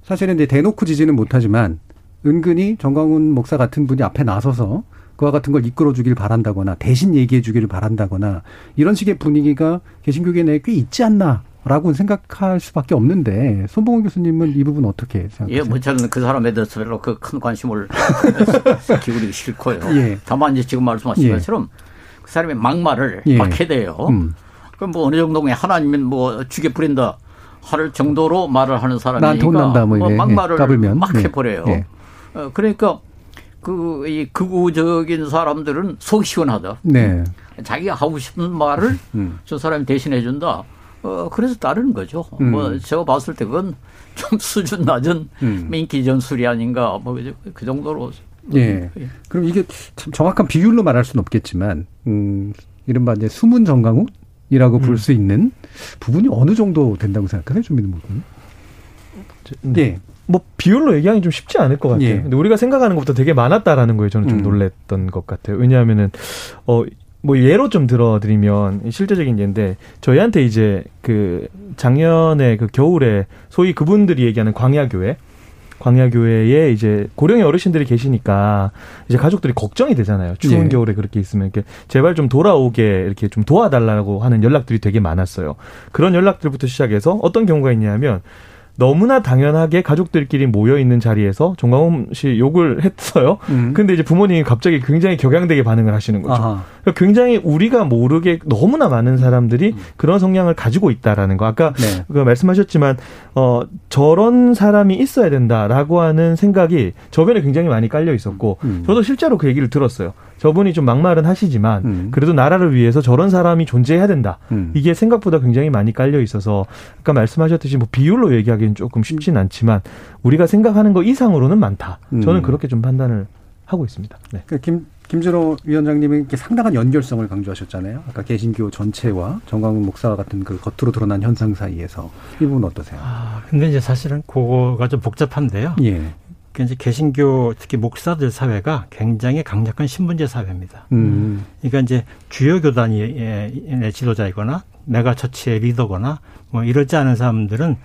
사실은 이제 대놓고 지지는 못하지만 은근히 정광훈 목사 같은 분이 앞에 나서서 그와 같은 걸 이끌어 주길 바란다거나 대신 얘기해 주기를 바란다거나 이런 식의 분위기가 개신교계 내에 꽤 있지 않나 라고 생각할 수밖에 없는데 손봉원 교수님은 이 부분 어떻게 생각하세요? 예, 뭐 저는 그 사람에 대해서 별로 그 큰 관심을 [laughs] 기울이기 싫고요. 예. 다만 이제 지금 말씀하신 예. 것처럼 그 사람의 막말을 예. 막 해대요. 음. 그럼 뭐 어느 정도면 하나님은 뭐 죽여 부린다 할 정도로 말을 하는 사람이니까 난다, 뭐, 뭐 막말을 까불면. 막 네. 해버려요. 예. 어, 그러니까 그 이 극우적인 사람들은 속 시원하다. 네. 자기가 하고 싶은 말을 음. 저 사람이 대신해 준다. 어, 그래서 따르는 거죠. 음. 뭐, 제가 봤을 때 그건 좀 [laughs] 수준 낮은 음. 민기 전술이 아닌가, 뭐, 그 정도로. 예. 예. 그럼 이게 참 정확한 비율로 말할 수는 없겠지만, 음, 이른바 이제 숨은 정강훈 이라고 음. 볼수 있는 부분이 어느 정도 된다고 생각하세요, 부분? 음. 예. 뭐 비율로 얘기하기 좀 쉽지 않을 것 같아요. 예. 근데 우리가 생각하는 것보다 되게 많았다라는 거에 저는 좀 음. 놀랬던 것 같아요. 왜냐하면은 어 뭐 예로 좀 들어드리면 실제적인 예인데 저희한테 이제 그 작년에 그 겨울에 소위 그분들이 얘기하는 광야교회 광야교회에 이제 고령의 어르신들이 계시니까 이제 가족들이 걱정이 되잖아요. 추운 예. 겨울에 그렇게 있으면 이렇게 제발 좀 돌아오게 이렇게 좀 도와달라고 하는 연락들이 되게 많았어요. 그런 연락들부터 시작해서 어떤 경우가 있냐면 너무나 당연하게 가족들끼리 모여 있는 자리에서 정광훈 씨 욕을 했어요. 음. 근데 이제 부모님이 갑자기 굉장히 격양되게 반응을 하시는 거죠. 그러니까 굉장히 우리가 모르게 너무나 많은 사람들이 음. 그런 성향을 가지고 있다라는 거. 아까 네. 그 말씀하셨지만 어 저런 사람이 있어야 된다라고 하는 생각이 저변에 굉장히 많이 깔려 있었고 음. 저도 실제로 그 얘기를 들었어요. 저분이 좀 막말은 하시지만 음. 그래도 나라를 위해서 저런 사람이 존재해야 된다. 음. 이게 생각보다 굉장히 많이 깔려 있어서 아까 말씀하셨듯이 뭐 비율로 얘기하기는 조금 쉽진 않지만 우리가 생각하는 거 이상으로는 많다. 저는 음. 그렇게 좀 판단을 하고 있습니다. 네. 그러니까 김 김준호 위원장님이 상당한 연결성을 강조하셨잖아요. 아까 개신교 전체와 정광훈 목사 같은 그 겉으로 드러난 현상 사이에서 이 부분 어떠세요? 아, 근데 이제 사실은 그거가 좀 복잡한데요. 예. 이제 개신교 특히 목사들 사회가 굉장히 강력한 신분제 사회입니다. 음. 그러니까 이제 주요 교단의 지도자이거나 megachurch의 리더거나 뭐 이러지 않은 사람들은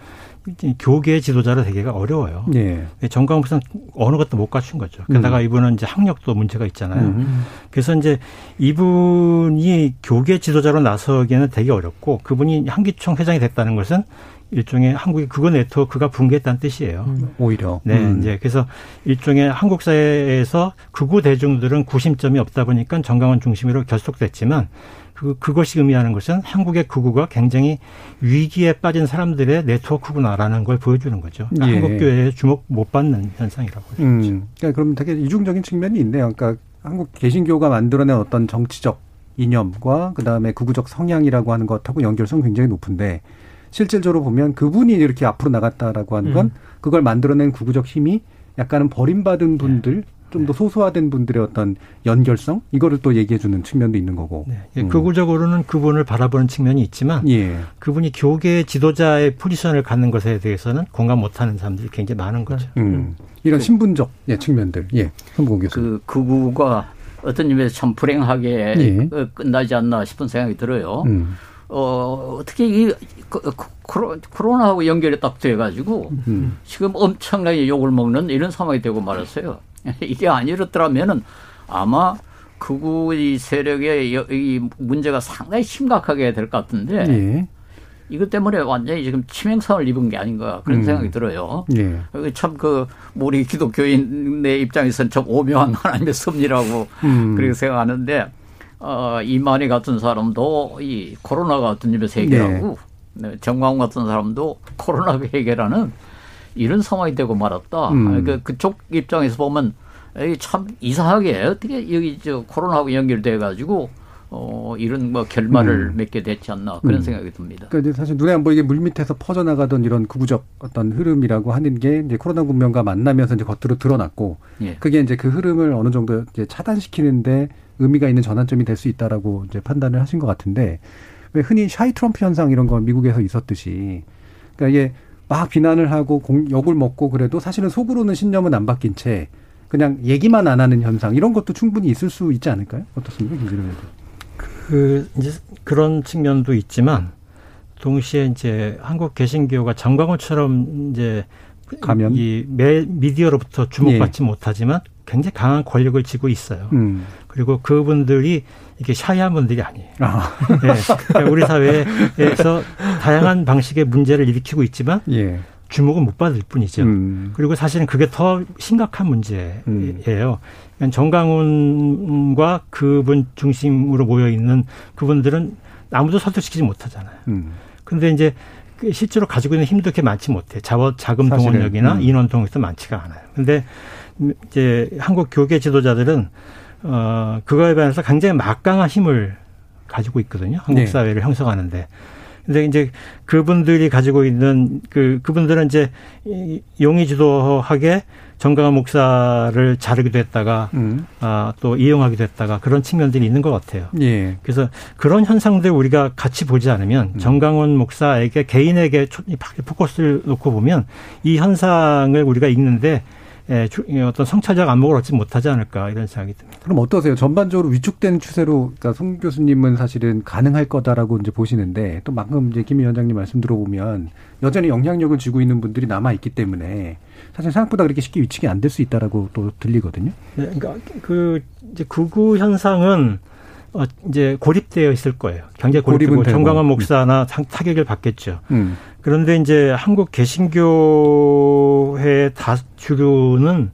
교계 지도자로 되기가 어려워요. 네. 전광훈 어느 것도 못 갖춘 거죠. 게다가 음. 이분은 이제 학력도 문제가 있잖아요. 음. 그래서 이제 이분이 교계 지도자로 나서기에는 되게 어렵고 그분이 한기총 회장이 됐다는 것은 일종의 한국의 그거 네트워크가 붕괴했다는 뜻이에요. 음. 오히려. 네, 음. 이제 그래서 일종의 한국 사회에서 극우 대중들은 구심점이 없다 보니까 정강원 중심으로 결속됐지만 그, 그것이 의미하는 것은 한국의 극우가 굉장히 위기에 빠진 사람들의 네트워크구나라는 걸 보여주는 거죠. 그러니까 예. 한국 교회에 주목 못 받는 현상이라고 할 수 있죠. 음, 그러니까 그럼 되게 이중적인 측면이 있네요. 그러니까 한국 개신교가 만들어낸 어떤 정치적 이념과 그다음에 극우적 성향이라고 하는 것하고 연결성 굉장히 높은데 실질적으로 보면 그분이 이렇게 앞으로 나갔다라고 하는 건 음. 그걸 만들어낸 극우적 힘이 약간은 버림받은 분들 네. 좀더 네. 소소화된 분들의 어떤 연결성 이거를 또 얘기해 주는 측면도 있는 거고. 네. 예, 음. 극우적으로는 그분을 바라보는 측면이 있지만 예. 그분이 교계 지도자의 포지션을 갖는 것에 대해서는 공감 못하는 사람들이 굉장히 많은 거죠. 음. 이런 신분적 예, 측면들. 예. 한국 교수. 그 극우가 어떤 의미에서 참 불행하게 예. 끝나지 않나 싶은 생각이 들어요. 음. 어, 어떻게 이 그, 그, 코로나하고 연결이 딱 돼가지고 음. 지금 엄청나게 욕을 먹는 이런 상황이 되고 말았어요. [laughs] 이게 아니었더라면은 아마 극우의 세력의 이 문제가 상당히 심각하게 될 것 같은데 예. 이것 때문에 완전히 지금 치명상을 입은 게 아닌가 그런 음. 생각이 들어요. 예. 참그 우리 기독교인의 입장에서는 참 오묘한 하나님의 섭리라고 음. 그렇게 생각하는데 어, 이만희 같은 사람도 이 코로나 같은 입에서 해결하고 네. 네. 정광훈 같은 사람도 코로나 해결하는 이런 상황이 되고 말았다. 음. 그, 그쪽 입장에서 보면 참 이상하게 어떻게 여기 저 코로나하고 연결돼 가지고 어, 이런 뭐 결말을 음. 맺게 됐지 않나 그런 음. 생각이 듭니다. 그러니까 사실 눈에 안 보이게 물 밑에서 퍼져나가던 이런 구구적 어떤 흐름이라고 하는 게 이제 코로나 국면과 만나면서 이제 겉으로 드러났고 예. 그게 이제 그 흐름을 어느 정도 이제 차단시키는데 의미가 있는 전환점이 될 수 있다라고 이제 판단을 하신 것 같은데 왜 흔히 샤이 트럼프 현상 이런 거 미국에서 있었듯이 그러니까 이게 막 비난을 하고 공, 욕을 먹고 그래도 사실은 속으로는 신념은 안 바뀐 채 그냥 얘기만 안 하는 현상 이런 것도 충분히 있을 수 있지 않을까요? 어떻습니까, 김진호 그 이제 그런 측면도 있지만 동시에 이제 한국 개신교가 정광훈처럼 이제 가면 이 미디어로부터 주목받지 예. 못하지만 굉장히 강한 권력을 쥐고 있어요. 음. 그리고 그분들이 이게 샤이한 분들이 아니에요. 아. 네. 우리 사회에서 다양한 방식의 문제를 일으키고 있지만 예. 주목은 못 받을 뿐이죠. 음. 그리고 사실은 그게 더 심각한 문제예요. 음. 그러니까 정강훈과 그분 중심으로 모여 있는 그분들은 아무도 설득시키지 못하잖아요. 음. 근데 이제 그 실제로 가지고 있는 힘도 그렇게 많지 못해. 자원 자금 동원력이나 음. 인원 동원도 많지가 않아요. 근데 이제 한국 교계 지도자들은 어 그거에 반해서 굉장히 막강한 힘을 가지고 있거든요. 한국 네. 사회를 형성하는데. 근데 이제 그분들이 가지고 있는 그 그분들은 이제 용의 주도하게 정강한 목사를 자르기도 했다가 음. 아, 또 이용하기도 했다가 그런 측면들이 있는 것 같아요. 예. 그래서 그런 현상들 우리가 같이 보지 않으면 음. 정강원 목사에게 개인에게 포커스를 놓고 보면 이 현상을 우리가 읽는데 예, 어떤 성찰적 안목을 얻지 못하지 않을까 이런 생각이 듭니다. 그럼 어떠세요? 전반적으로 위축된 추세로 그러니까 송 교수님은 사실은 가능할 거다라고 이제 보시는데 또 방금 이제 김 위원장님 말씀 들어보면 여전히 영향력을 쥐고 있는 분들이 남아 있기 때문에 사실 생각보다 그렇게 쉽게 위축이 안 될 수 있다라고 또 들리거든요. 네, 그러니까 그 이제 극우 현상은 어, 이제 고립되어 있을 거예요. 경제 고립되고 정광환 목사나 타격을 받겠죠. 음. 그런데 이제 한국 개신교회 다주교는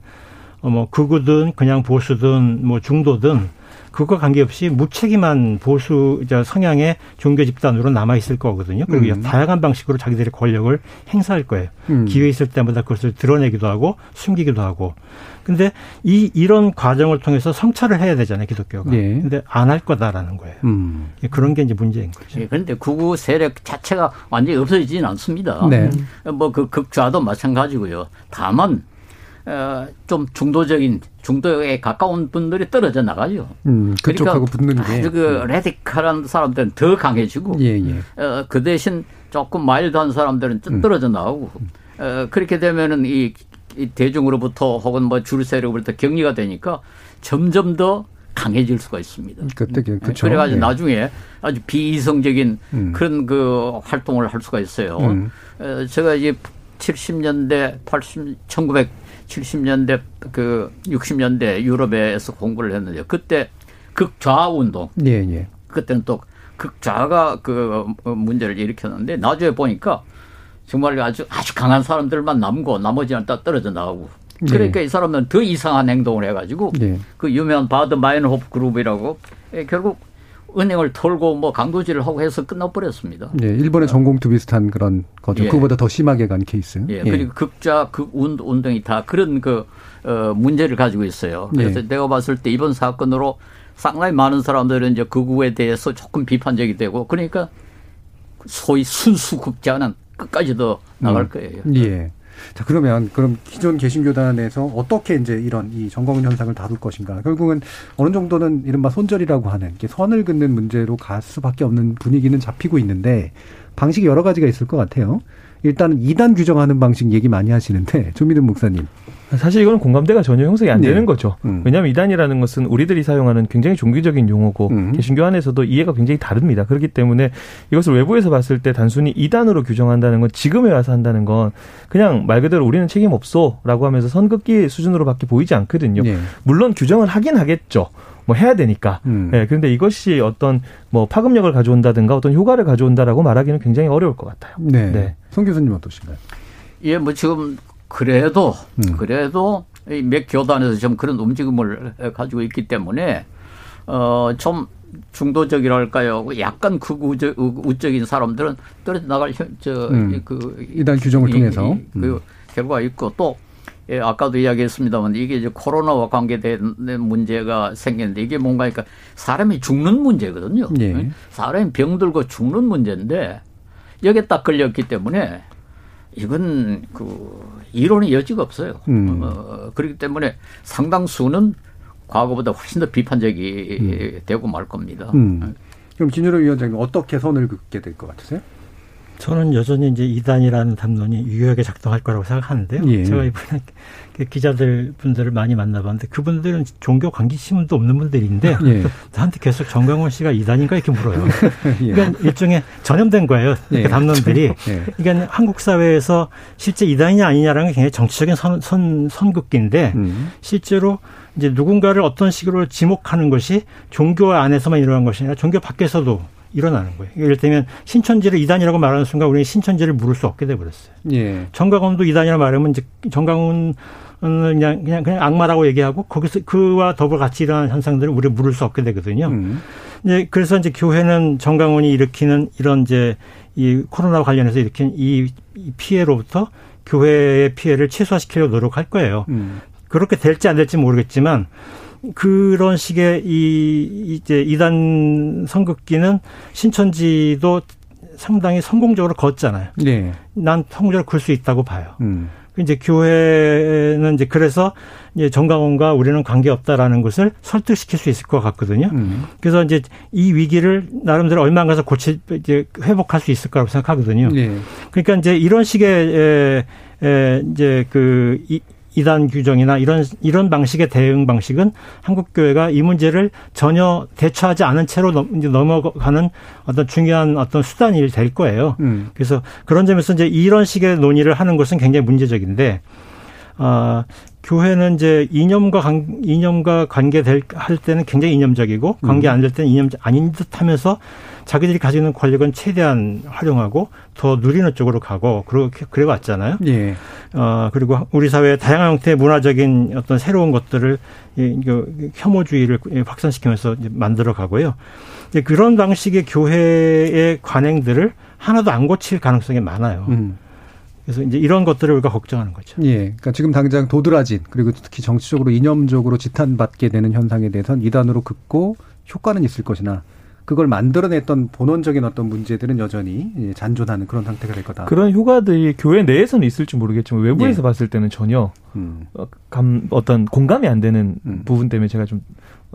어, 뭐 극우든 그냥 보수든 뭐 중도든 그거 관계없이 무책임한 보수 성향의 종교 집단으로 남아 있을 거거든요. 그리고 음. 다양한 방식으로 자기들의 권력을 행사할 거예요. 음. 기회 있을 때마다 그것을 드러내기도 하고 숨기기도 하고. 근데 이 이런 과정을 통해서 성찰을 해야 되잖아요, 기독교가. 예. 근데 안 할 거다라는 거예요. 음. 그런 게 이제 문제인 거죠. 예, 그런데 구구 세력 자체가 완전히 없어지지는 않습니다. 네. 뭐그 극좌도 마찬가지고요. 다만 어, 좀 중도적인 중도에 가까운 분들이 떨어져 나가죠. 음, 그쪽하고 그러니까 붙는 게. 아주 그 레디컬한 사람들은 더 강해지고, 예, 예. 어, 그 대신 조금 마일드한 사람들은 좀 음. 떨어져 나오고, 음. 어, 그렇게 되면은 이, 이 대중으로부터 혹은 뭐 줄 세력으로부터 격리가 되니까 점점 더 강해질 수가 있습니다. 그때 그렇죠. 그래가지고 예. 나중에 아주 비이성적인 음. 그런 그 활동을 할 수가 있어요. 음. 어, 제가 이제 70년대, 80, 1970년대 그 60년대 유럽에서 공부를 했는데 그때 극좌 운동. 예, 예. 그때는 또 극좌가 그 문제를 일으켰는데 나중에 보니까 정말 아주 아주 강한 사람들만 남고 나머지는 다 떨어져 나오고 그러니까 네. 이 사람은 더 이상한 행동을 해가지고 네. 그 유명한 바더 마인호프 그룹이라고 예, 결국 은행을 털고 뭐 강도질을 하고 해서 끝나버렸습니다. 네, 일본의 전공투 비슷한 그런 거죠. 예. 그보다 더 심하게 간 케이스. 예, 예. 그리고 극좌, 극우 운동이 다 그런 그, 어, 문제를 가지고 있어요. 그래서 예. 내가 봤을 때 이번 사건으로 상당히 많은 사람들은 이제 극우에 대해서 조금 비판적이 되고 그러니까 소위 순수 극좌는 끝까지 도 나갈 음. 거예요. 예. 자, 그러면 그럼 기존 개신교단에서 어떻게 이제 이런 이 정광훈 현상을 다룰 것인가? 결국은 어느 정도는 이른바 손절이라고 하는 선을 긋는 문제로 갈 수밖에 없는 분위기는 잡히고 있는데 방식이 여러 가지가 있을 것 같아요. 일단 이단 규정하는 방식 얘기 많이 하시는데 [laughs] 조민은 목사님. 사실 이거는 공감대가 전혀 형성이 안 되는 네. 거죠. 음. 왜냐하면 이단이라는 것은 우리들이 사용하는 굉장히 종교적인 용어고 음. 개신교 안에서도 이해가 굉장히 다릅니다. 그렇기 때문에 이것을 외부에서 봤을 때 단순히 이단으로 규정한다는 건 지금에 와서 한다는 건 그냥 말 그대로 우리는 책임 없어라고 하면서 선긋기 수준으로밖에 보이지 않거든요. 네. 물론 규정을 하긴 하겠죠. 뭐 해야 되니까. 음. 예, 그런데 이것이 어떤 뭐 파급력을 가져온다든가 어떤 효과를 가져온다라고 말하기는 굉장히 어려울 것 같아요. 네. 네. 송 교수님 어떠신가요? 예, 뭐 지금 그래도 음. 그래도 몇 교단에서 좀 그런 움직임을 가지고 있기 때문에 어좀 중도적이랄까요? 약간 극우적 우적인 사람들은 떨어져 나갈 저그 음. 이단 규정을 통해서 이, 그 음. 결과가 있고 또 예, 아까도 이야기했습니다만 이게 이제 코로나와 관계된 문제가 생겼는데 이게 뭔가 그러니까 사람이 죽는 문제거든요. 예. 사람이 병들고 죽는 문제인데 여기에 딱 걸렸기 때문에 이건 그 이론의 여지가 없어요. 음. 어, 그렇기 때문에 상당수는 과거보다 훨씬 더 비판적이 음. 되고 말 겁니다. 음. 그럼 김유로 위원장님 어떻게 선을 긋게 될 것 같으세요? 저는 여전히 이제 이단이라는 담론이 유효하게 작동할 거라고 생각하는데요. 예. 제가 이번에 [laughs] 그 기자들 분들을 많이 만나봤는데 그분들은 종교 관계심도 없는 분들인데 예. 저한테 계속 정강원 씨가 이단인가 이렇게 물어요. [laughs] 예. 그러니까 일종의 전염된 거예요. 예. 담론들이. [laughs] 예. 그러니까 한국 사회에서 실제 이단이냐 아니냐라는 게 굉장히 정치적인 선, 선, 선긋기인데 음. 실제로 이제 누군가를 어떤 식으로 지목하는 것이 종교 안에서만 일어난 것이 아니라 종교 밖에서도 일어나는 거예요. 예를 들면 신천지를 이단이라고 말하는 순간 우리는 신천지를 물을 수 없게 돼 버렸어요. 예. 정강훈도 이단이라고 말하면 이제 정강훈은 그냥, 그냥 그냥 악마라고 얘기하고 거기서 그와 더불어 같이 일어나는 현상들을 우리가 물을 수 없게 되거든요. 음. 이제 그래서 이제 교회는 정강훈이 일으키는 이런 이제 이 코로나 관련해서 일으킨 이 피해로부터 교회의 피해를 최소화시키려고 노력할 거예요. 음. 그렇게 될지 안 될지 모르겠지만 그런 식의 이 이제 이단 선긋기는 신천지도 상당히 성공적으로 걷잖아요. 네. 난 성공적으로 걸 수 있다고 봐요. 음. 이제 교회는 이제 그래서 이제 정강원과 우리는 관계 없다라는 것을 설득시킬 수 있을 것 같거든요. 음. 그래서 이제 이 위기를 나름대로 얼마 안 가서 고치 이제 회복할 수 있을 거라고 생각하거든요. 네. 그러니까 이제 이런 식의 에, 에 이제 그 이, 이단 규정이나 이런 이런 방식의 대응 방식은 한국 교회가 이 문제를 전혀 대처하지 않은 채로 넘어가는 어떤 중요한 어떤 수단이 될 거예요. 음. 그래서 그런 점에서 이제 이런 식의 논의를 하는 것은 굉장히 문제적인데 아 교회는 이제 이념과 관, 이념과 관계될 할 때는 굉장히 이념적이고 관계 안 될 때는 이념 아닌 듯하면서 자기들이 가지고 있는 권력은 최대한 활용하고 더 누리는 쪽으로 가고 그렇게 그래 왔잖아요. 예. 어, 그리고 우리 사회의 다양한 형태의 문화적인 어떤 새로운 것들을 이, 이, 혐오주의를 확산시키면서 만들어 가고요. 그런 방식의 교회의 관행들을 하나도 안 고칠 가능성이 많아요. 음. 그래서 이제 이런 것들을 우리가 걱정하는 거죠. 예. 그러니까 지금 당장 도드라진 그리고 특히 정치적으로 이념적으로 지탄받게 되는 현상에 대해서는 이단으로 긋고 효과는 있을 것이나 그걸 만들어냈던 본원적인 어떤 문제들은 여전히 잔존하는 그런 상태가 될 거다. 그런 효과들이 교회 내에서는 있을지 모르겠지만 외부에서 예. 봤을 때는 전혀 음. 어, 감, 어떤 공감이 안 되는 음. 부분 때문에 제가 좀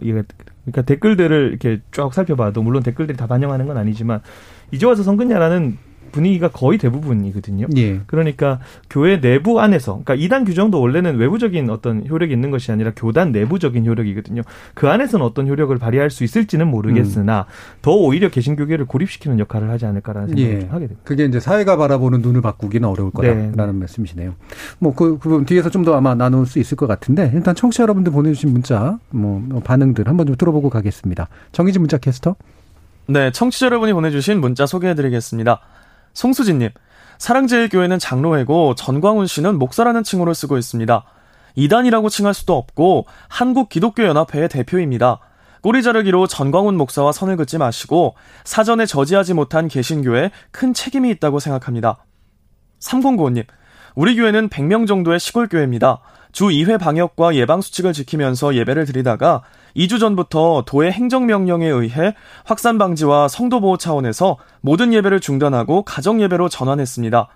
이해가 그러니까 댓글들을 이렇게 쭉 살펴봐도 물론 댓글들이 다 반영하는 건 아니지만 이제 와서 선근냐라는 분위기가 거의 대부분이거든요. 예. 그러니까 교회 내부 안에서, 그러니까 이단 규정도 원래는 외부적인 어떤 효력이 있는 것이 아니라 교단 내부적인 효력이거든요. 그 안에서는 어떤 효력을 발휘할 수 있을지는 모르겠으나 음. 더 오히려 개신교계를 고립시키는 역할을 하지 않을까라는 생각을 예. 하게 됩니다. 그게 이제 사회가 바라보는 눈을 바꾸기는 어려울 거다라는 네. 말씀이시네요. 뭐그 그 부분 뒤에서 좀 더 아마 나눌 수 있을 것 같은데 일단 청취자 여러분들 보내주신 문자 뭐, 뭐 반응들 한번 좀 들어보고 가겠습니다. 정희진 문자 캐스터. 네, 청취자 여러분이 보내주신 문자 소개해드리겠습니다. 송수진님, 사랑제일교회는 장로회고 전광훈 씨는 목사라는 칭호를 쓰고 있습니다. 이단이라고 칭할 수도 없고 한국기독교연합회의 대표입니다. 꼬리 자르기로 전광훈 목사와 선을 긋지 마시고 사전에 저지하지 못한 개신교에 큰 책임이 있다고 생각합니다. 3095님, 우리 교회는 100명 정도의 시골교회입니다. 주 2회 방역과 예방수칙을 지키면서 예배를 드리다가 2주 전부터 도의 행정명령에 의해 확산 방지와 성도 보호 차원에서 모든 예배를 중단하고 가정 예배로 전환했습니다.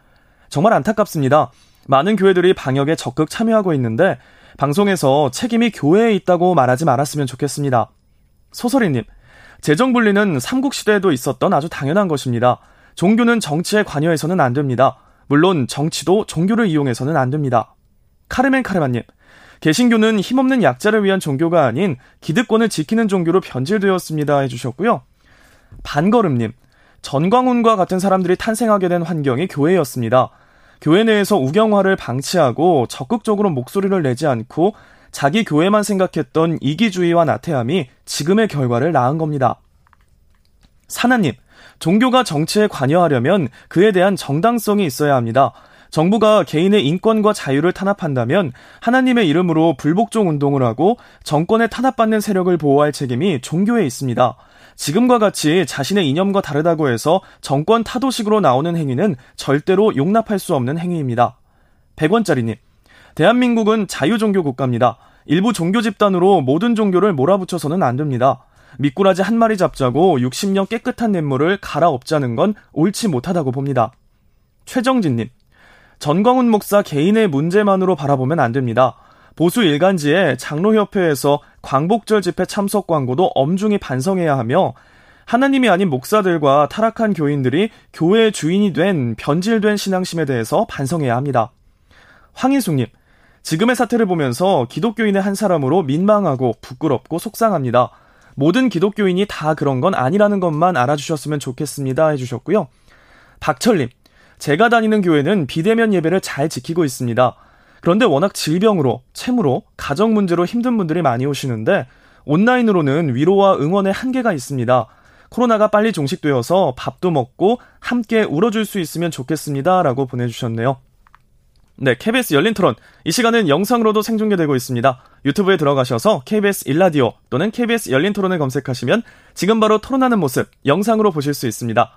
정말 안타깝습니다. 많은 교회들이 방역에 적극 참여하고 있는데 방송에서 책임이 교회에 있다고 말하지 말았으면 좋겠습니다. 소설이님, 재정 분리는 삼국시대에도 있었던 아주 당연한 것입니다. 종교는 정치에 관여해서는 안 됩니다. 물론 정치도 종교를 이용해서는 안 됩니다. 카르멘 카르마님, 개신교는 힘없는 약자를 위한 종교가 아닌 기득권을 지키는 종교로 변질되었습니다 해주셨고요. 반걸음님, 전광훈과 같은 사람들이 탄생하게 된 환경이 교회였습니다. 교회 내에서 우경화를 방치하고 적극적으로 목소리를 내지 않고 자기 교회만 생각했던 이기주의와 나태함이 지금의 결과를 낳은 겁니다. 사나님, 종교가 정치에 관여하려면 그에 대한 정당성이 있어야 합니다. 정부가 개인의 인권과 자유를 탄압한다면 하나님의 이름으로 불복종 운동을 하고 정권에 탄압받는 세력을 보호할 책임이 종교에 있습니다. 지금과 같이 자신의 이념과 다르다고 해서 정권 타도식으로 나오는 행위는 절대로 용납할 수 없는 행위입니다. 100원짜리님. 대한민국은 자유종교 국가입니다. 일부 종교 집단으로 모든 종교를 몰아붙여서는 안 됩니다. 미꾸라지 한 마리 잡자고 60년 깨끗한 냇물을 갈아엎자는 건 옳지 못하다고 봅니다. 최정진님. 전광훈 목사 개인의 문제만으로 바라보면 안 됩니다. 보수 일간지에 장로협회에서 광복절 집회 참석 광고도 엄중히 반성해야 하며 하나님이 아닌 목사들과 타락한 교인들이 교회의 주인이 된 변질된 신앙심에 대해서 반성해야 합니다. 황희숙님, 지금의 사태를 보면서 기독교인의 한 사람으로 민망하고 부끄럽고 속상합니다. 모든 기독교인이 다 그런 건 아니라는 것만 알아주셨으면 좋겠습니다. 해주셨고요. 박철님, 제가 다니는 교회는 비대면 예배를 잘 지키고 있습니다. 그런데 워낙 질병으로, 채무로, 가정 문제로 힘든 분들이 많이 오시는데 온라인으로는 위로와 응원의 한계가 있습니다. 코로나가 빨리 종식되어서 밥도 먹고 함께 울어줄 수 있으면 좋겠습니다. 라고 보내주셨네요. 네, KBS 열린 토론. 이 시간은 영상으로도 생중계되고 있습니다. 유튜브에 들어가셔서 KBS 일라디오 또는 KBS 열린 토론을 검색하시면 지금 바로 토론하는 모습 영상으로 보실 수 있습니다.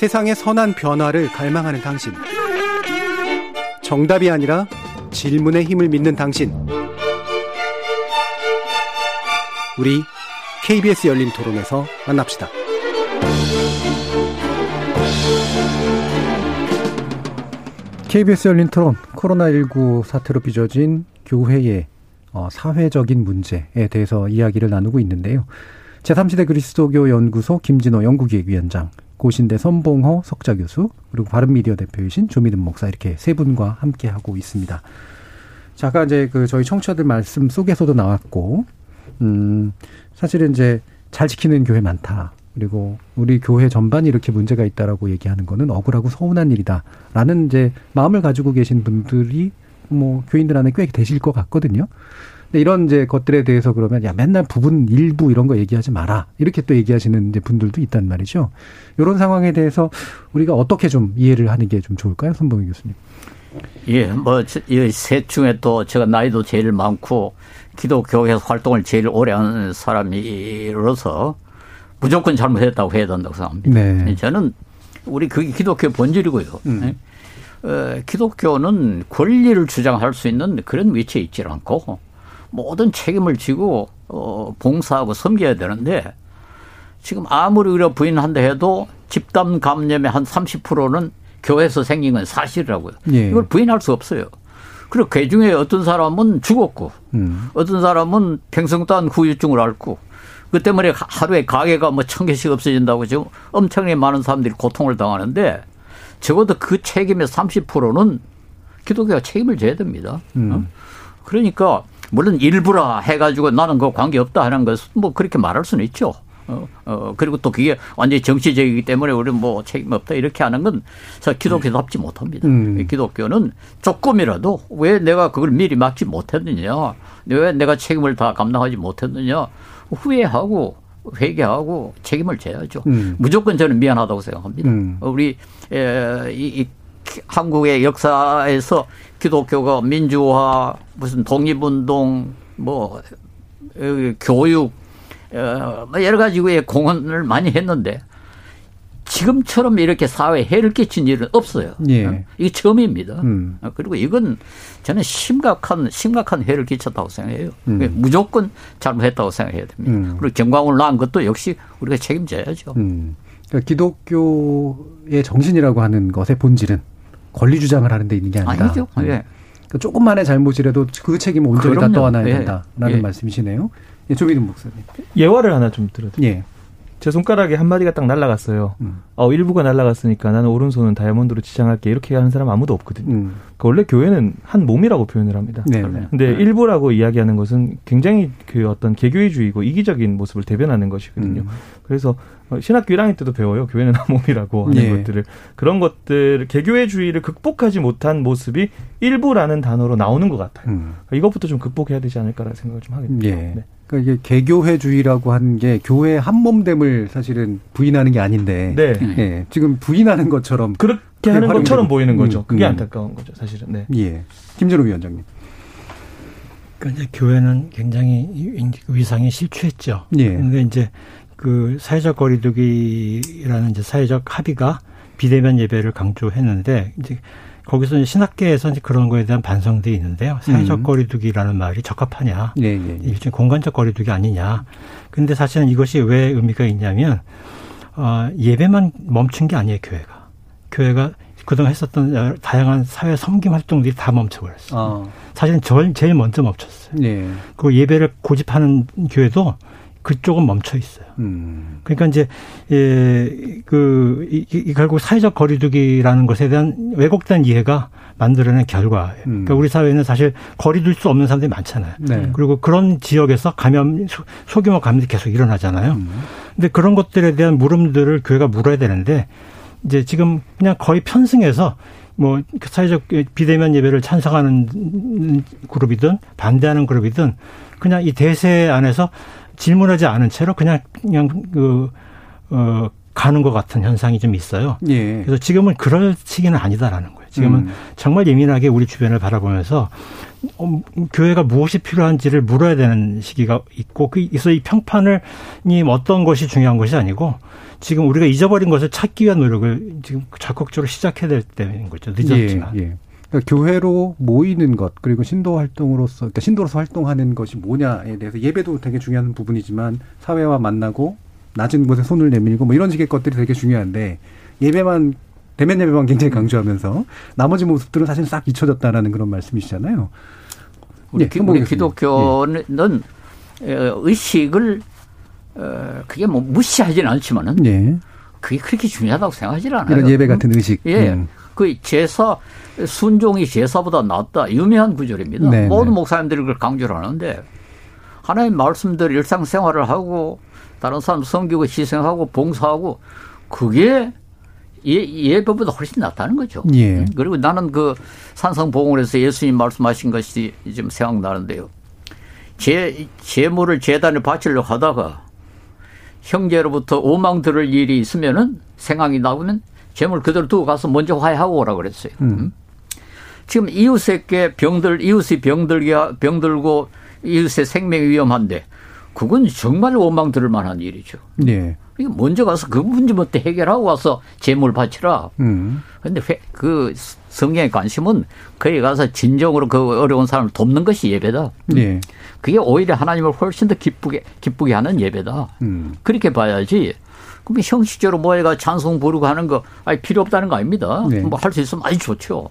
세상의 선한 변화를 갈망하는 당신. 정답이 아니라 질문의 힘을 믿는 당신. 우리 KBS 열린 토론에서 만납시다. KBS 열린 토론, 코로나19 사태로 빚어진 교회의 어, 사회적인 문제에 대해서 이야기를 나누고 있는데요. 제3시대 그리스도교 연구소 김진호 연구기획위원장, 고신대 선봉호 석좌 교수 그리고 바른미디어 대표이신 조미든 목사 이렇게 세 분과 함께 하고 있습니다. 아까 이제 그 저희 청취자들 말씀 속에서도 나왔고, 음, 사실은 이제 잘 지키는 교회 많다. 그리고 우리 교회 전반이 이렇게 문제가 있다라고 얘기하는 거는 억울하고 서운한 일이다라는 이제 마음을 가지고 계신 분들이 뭐 교인들 안에 꽤 되실 것 같거든요. 근데 이런 이제 것들에 대해서 그러면 야 맨날 부분 일부 이런 거 얘기하지 마라 이렇게 또 얘기하시는 이제 분들도 있단 말이죠. 이런 상황에 대해서 우리가 어떻게 좀 이해를 하는 게 좀 좋을까요, 손봉희 교수님? 예, 뭐, 이셋 중에 또 제가 나이도 제일 많고 기독교에서 활동을 제일 오래 하는 사람이로서 무조건 잘못했다고 해야 된다고 생각합니다. 네. 저는 우리 그게 기독교 본질이고요. 음. 네. 어, 기독교는 권리를 주장할 수 있는 그런 위치에 있지 않고 모든 책임을 지고 어, 봉사하고 섬겨야 되는데 지금 아무리 우리가 부인한다 해도 집단 감염의 한 30%는 교회에서 생긴 건 사실이라고요. 예. 이걸 부인할 수 없어요. 그리고 그 중에 어떤 사람은 죽었고, 음. 어떤 사람은 평생 동안 후유증을 앓고, 그 때문에 하루에 가게가 뭐 천 개씩 없어진다고 지금 엄청나게 많은 사람들이 고통을 당하는데 적어도 그 책임의 30%는 기독교가 책임을 져야 됩니다. 음. 어? 그러니까 물론 일부라 해가지고 나는 그 관계 없다 하는 것은 뭐 그렇게 말할 수는 있죠. 어, 어, 그리고 또 그게 완전히 정치적이기 때문에 우리는 뭐 책임 없다 이렇게 하는 건 기독교답지 못합니다. 음. 기독교는 조금이라도 왜 내가 그걸 미리 막지 못했느냐, 왜 내가 책임을 다 감당하지 못했느냐, 후회하고 회개하고 책임을 져야죠. 음. 무조건 저는 미안하다고 생각합니다. 음. 우리 에, 이, 이 한국의 역사에서 기독교가 민주화, 무슨 독립운동, 뭐 교육 어, 뭐 여러 가지 의 공헌을 많이 했는데 지금처럼 이렇게 사회에 해를 끼친 일은 없어요. 예. 어, 이게 처음입니다. 음. 어, 그리고 이건 저는 심각한 심각한 해를 끼쳤다고 생각해요. 음. 무조건 잘못했다고 생각해야 됩니다. 음. 그리고 경광을 낳은 것도 역시 우리가 책임져야죠. 음. 그러니까 기독교의 정신이라고 하는 것의 본질은 권리 주장을 하는 데 있는 게 아니다. 아니죠. 음. 예. 그러니까 조금만의 잘못이라도 그 책임을 온전히 다 떠안아야 예. 된다라는 예. 말씀이시네요. 예, 조민훈 목사님. 예화를 하나 좀 들어드릴게요. 예. 제 손가락에 한 마디가 딱 날라갔어요. 음. 어, 일부가 날라갔으니까 나는 오른손은 다이아몬드로 지장할게. 이렇게 하는 사람 아무도 없거든요. 음. 그러니까 원래 교회는 한 몸이라고 표현을 합니다. 네. 네. 근데 네. 일부라고 이야기하는 것은 굉장히 그 어떤 개교회주의고 이기적인 모습을 대변하는 것이거든요. 음. 그래서 어, 신학교 1학년 때도 배워요. 교회는 한 몸이라고 하는 네. 것들을. 그런 것들, 개교회주의를 극복하지 못한 모습이 일부라는 단어로 나오는 것 같아요. 음. 그러니까 이것부터 좀 극복해야 되지 않을까라는 생각을 좀 하게 됩니다. 예. 네. 그러니까 이게 개교회주의라고 하는 게 교회 한몸됨을 사실은 부인하는 게 아닌데 네. 예, 지금 부인하는 것처럼 그렇게 하는 것처럼 보이는 거죠. 음, 그게 음. 안타까운 거죠, 사실은. 네. 예. 김준호 위원장님. 그러니까 이제 교회는 굉장히 위상이 실추했죠. 예. 근데 이제 그 사회적 거리두기라는 이제 사회적 합의가 비대면 예배를 강조했는데 이제 거기서 신학계에서 이제 그런 거에 대한 반성들이 있는데요. 사회적 음. 거리두기라는 말이 적합하냐. 네, 네, 네. 일종 공간적 거리두기 아니냐. 근데 사실은 이것이 왜 의미가 있냐면, 어, 예배만 멈춘 게 아니에요, 교회가. 교회가 그동안 했었던 다양한 사회 섬김 활동들이 다 멈춰버렸어요. 어. 사실은 제일 먼저 멈췄어요. 네. 그 예배를 고집하는 교회도 그쪽은 멈춰 있어요. 음. 그러니까 이제 예그 이, 이 결국 사회적 거리두기라는 것에 대한 왜곡된 이해가 만들어낸 결과예요. 음. 그러니까 우리 사회는 사실 거리둘 수 없는 사람들이 많잖아요. 네. 그리고 그런 지역에서 감염 소 규모 감염이 계속 일어나잖아요. 음. 근데 그런 것들에 대한 물음들을 교회가 물어야 되는데 이제 지금 그냥 거의 편승해서 뭐 사회적 비대면 예배를 찬성하는 그룹이든 반대하는 그룹이든 그냥 이 대세 안에서 질문하지 않은 채로 그냥 그냥 그 어, 가는 것 같은 현상이 좀 있어요. 예. 그래서 지금은 그럴 시기는 아니다라는 거예요. 지금은 음. 정말 예민하게 우리 주변을 바라보면서 어, 교회가 무엇이 필요한지를 물어야 되는 시기가 있고 그래서 이 평판을 이 어떤 것이 중요한 것이 아니고 지금 우리가 잊어버린 것을 찾기 위한 노력을 지금 적극적으로 시작해야 될 때인 거죠. 늦었지만. 예, 예. 그러니까 교회로 모이는 것 그리고 신도 활동으로서 그러니까 신도로서 활동하는 것이 뭐냐에 대해서 예배도 되게 중요한 부분이지만 사회와 만나고 낮은 곳에 손을 내밀고 뭐 이런 식의 것들이 되게 중요한데 예배만 대면 예배만 굉장히 강조하면서 나머지 모습들은 사실 싹 잊혀졌다라는 그런 말씀이시잖아요. 우리, 예, 우리 기독교는 예. 의식을 어, 그게 뭐 무시하지는 않지만은 예. 그게 그렇게 중요하다고 생각하지 않아요. 이런 예배 같은 의식. 예. 음. 그 제사 순종이 제사보다 낫다 유명한 구절입니다. 네네. 모든 목사님들이 그걸 강조를 하는데 하나님 말씀들 일상생활을 하고 다른 사람 섬기고 희생하고 봉사하고 그게 예, 예배보다 훨씬 낫다는 거죠. 예. 그리고 나는 그 산성봉원에서 예수님 말씀하신 것이 지금 생각나는데요. 제, 재물을 재단에 바치려고 하다가 형제로부터 오망 들을 일이 있으면은 생각이 나오면 재물 그대로 두고 가서 먼저 화해하고 오라 그랬어요. 음. 지금 이웃에게 병들, 이웃이 병들게, 병들고 이웃의 생명이 위험한데 그건 정말 원망 들을 만한 일이죠. 네. 먼저 가서 그 문제부터 해결하고 와서 재물 바치라. 음. 근데 그 성경의 관심은 거기 가서 진정으로 그 어려운 사람을 돕는 것이 예배다. 네. 그게 오히려 하나님을 훨씬 더 기쁘게 기쁘게 하는 예배다. 음. 그렇게 봐야지. 그럼 형식적으로 모여가 찬송 부르고 하는 거 아니 필요 없다는 거 아닙니다. 네. 뭐할 수 있으면 아주 좋죠.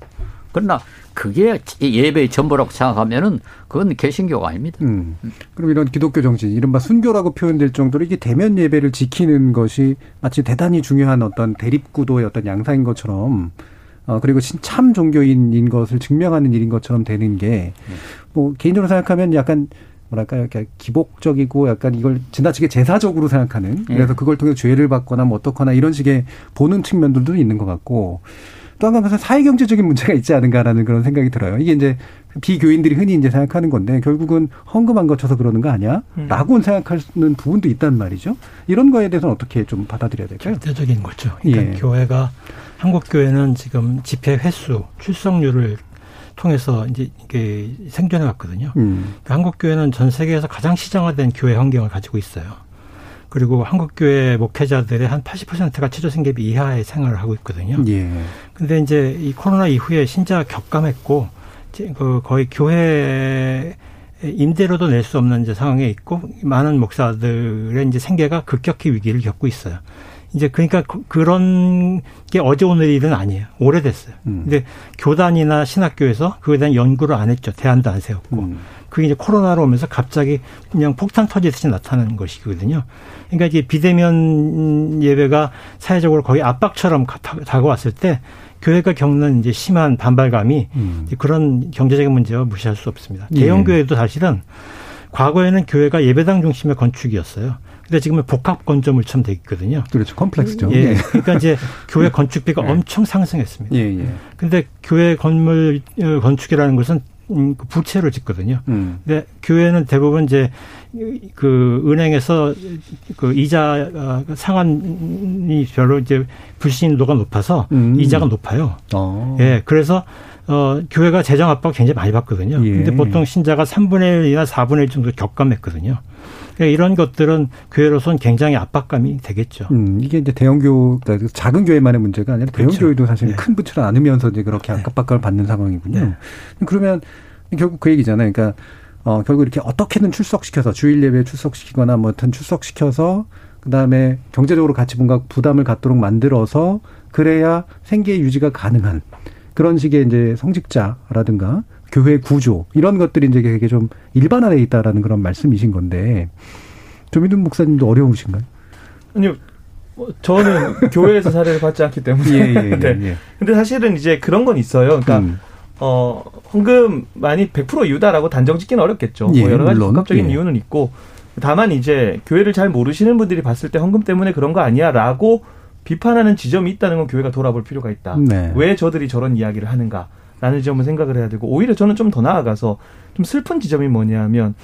그러나 그게 예배의 전부라고 생각하면은 그건 개신교가 아닙니다. 음. 그럼 이런 기독교 정신, 이른바 순교라고 표현될 정도로 이게 대면 예배를 지키는 것이 마치 대단히 중요한 어떤 대립구도의 어떤 양상인 것처럼 어, 그리고 참 종교인인 것을 증명하는 일인 것처럼 되는 게, 뭐, 개인적으로 생각하면 약간, 뭐랄까, 이렇게 기복적이고 약간 이걸 지나치게 제사적으로 생각하는, 그래서 그걸 통해 죄를 받거나 뭐 어떻거나 이런 식의 보는 측면들도 있는 것 같고, 또 한 가지 사회경제적인 문제가 있지 않은가라는 그런 생각이 들어요. 이게 이제 비교인들이 흔히 이제 생각하는 건데 결국은 헌금 안 거쳐서 그러는 거 아니야? 음. 라고 생각하는 부분도 있단 말이죠. 이런 거에 대해서는 어떻게 좀 받아들여야 될까요? 절대적인 거죠. 그러니까 예. 교회가 한국 교회는 지금 집회 횟수, 출석률을 통해서 이제 이게 생존해 왔거든요. 음. 그러니까 한국 교회는 전 세계에서 가장 시장화된 교회 환경을 가지고 있어요. 그리고 한국 교회 목회자들의 한 80%가 최저 생계비 이하의 생활을 하고 있거든요. 예. 근데 이제 이 코로나 이후에 신자가 격감했고, 그 거의 교회 임대료도 낼 수 없는 이제 상황에 있고, 많은 목사들의 이제 생계가 급격히 위기를 겪고 있어요. 이제 그러니까 그, 런 게 어제 오늘 일은 아니에요. 오래됐어요. 음. 근데 교단이나 신학교에서 그에 대한 연구를 안 했죠. 대안도 안 세웠고. 음. 그게 이제 코로나로 오면서 갑자기 그냥 폭탄 터지듯이 나타나는 것이거든요. 그러니까 이제 비대면 예배가 사회적으로 거의 압박처럼 다가왔을 때 교회가 겪는 이제 심한 반발감이 음. 그런 경제적인 문제와 무시할 수 없습니다. 대형 예. 교회도 사실은 과거에는 교회가 예배당 중심의 건축이었어요. 근데 지금은 복합 건조물처럼 돼 있거든요. 그렇죠. 컴플렉스죠. 예. 예. 그러니까 이제 교회 건축비가 예. 엄청 상승했습니다. 예, 예. 근데 교회 건물 어, 건축이라는 것은 음, 그 부채로 짓거든요. 음. 근데 교회는 대부분 이제 그 은행에서 그 이자 어, 상환이 별로 이제 불신도가 높아서 음. 이자가 높아요. 어. 예, 그래서 어 교회가 재정 압박 굉장히 많이 받거든요. 예. 근데 보통 신자가 3분의 1이나 4분의 1 정도 격감했거든요. 그러니까 이런 것들은 교회로서는 굉장히 압박감이 되겠죠. 음, 이게 이제 대형교, 그러니까 작은 교회만의 문제가 아니라 그렇죠. 대형교회도 사실 네. 큰 부채를 안으면서 이제 그렇게 네. 압박감을 받는 상황이군요. 네. 그러면 결국 그 얘기잖아요. 그러니까 어, 결국 이렇게 어떻게든 출석시켜서 주일 예배에 출석시키거나 뭐 어떤 출석시켜서 그다음에 경제적으로 같이 뭔가 부담을 갖도록 만들어서 그래야 생계 유지가 가능한 그런 식의 이제 성직자라든가 교회 구조 이런 것들이 이제 되게 좀 일반화돼 있다라는 그런 말씀이신 건데 조민준 목사님도 어려우신가요? 아니요. 뭐 저는 [laughs] 교회에서 사례를 받지 않기 때문에. 예, 예, 예, 네. 예. 근데 사실은 이제 그런 건 있어요. 그러니까 음. 어, 헌금 많이 100% 이유다라고 단정 짓기는 어렵겠죠. 뭐 예, 뭐 여러 가지 복합적인 예. 이유는 있고 다만 이제 교회를 잘 모르시는 분들이 봤을 때 헌금 때문에 그런 거 아니야라고 비판하는 지점이 있다는 건 교회가 돌아볼 필요가 있다. 네. 왜 저들이 저런 이야기를 하는가 라는 점을 생각을 해야 되고 오히려 저는 좀 더 나아가서 좀 슬픈 지점이 뭐냐면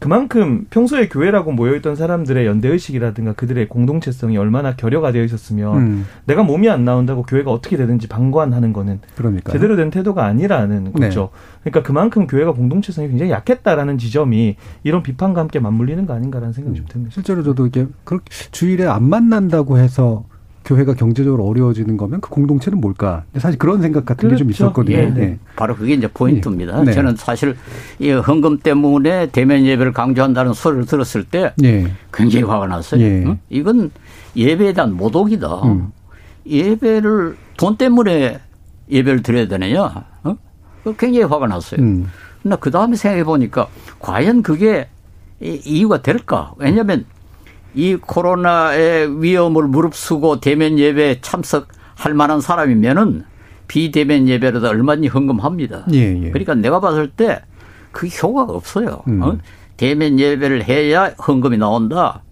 그만큼 평소에 교회라고 모여있던 사람들의 연대의식이라든가 그들의 공동체성이 얼마나 결여가 되어 있었으면 음. 내가 몸이 안 나온다고 교회가 어떻게 되든지 방관하는 거는 그러니까요. 제대로 된 태도가 아니라는 네. 거죠. 네. 그러니까 그만큼 교회가 공동체성이 굉장히 약했다라는 지점이 이런 비판과 함께 맞물리는 거 아닌가라는 생각이 음. 좀 듭니다. 실제로 저도 이게 그렇게 주일에 안 만난다고 해서 교회가 경제적으로 어려워지는 거면 그 공동체는 뭘까? 사실 그런 생각 같은 그렇죠. 게좀 있었거든요. 예. 네. 바로 그게 이제 포인트입니다. 네. 저는 사실 이 헌금 때문에 대면 예배를 강조한다는 소리를 들었을 때 네. 굉장히 화가 났어요. 예. 응? 이건 예배에 대한 모독이다. 음. 예배를 돈 때문에 예배를 드려야 되느냐? 어? 굉장히 화가 났어요. 음. 그러나 그 다음에 생각해 보니까 과연 그게 이유가 될까? 왜냐하면 이 코로나의 위험을 무릅쓰고 대면 예배에 참석할 만한 사람이면은 비대면 예배로다 얼마든지 헌금합니다. 예, 예. 그러니까 내가 봤을 때 그 효과가 없어요. 음. 어? 대면 예배를 해야 헌금이 나온다.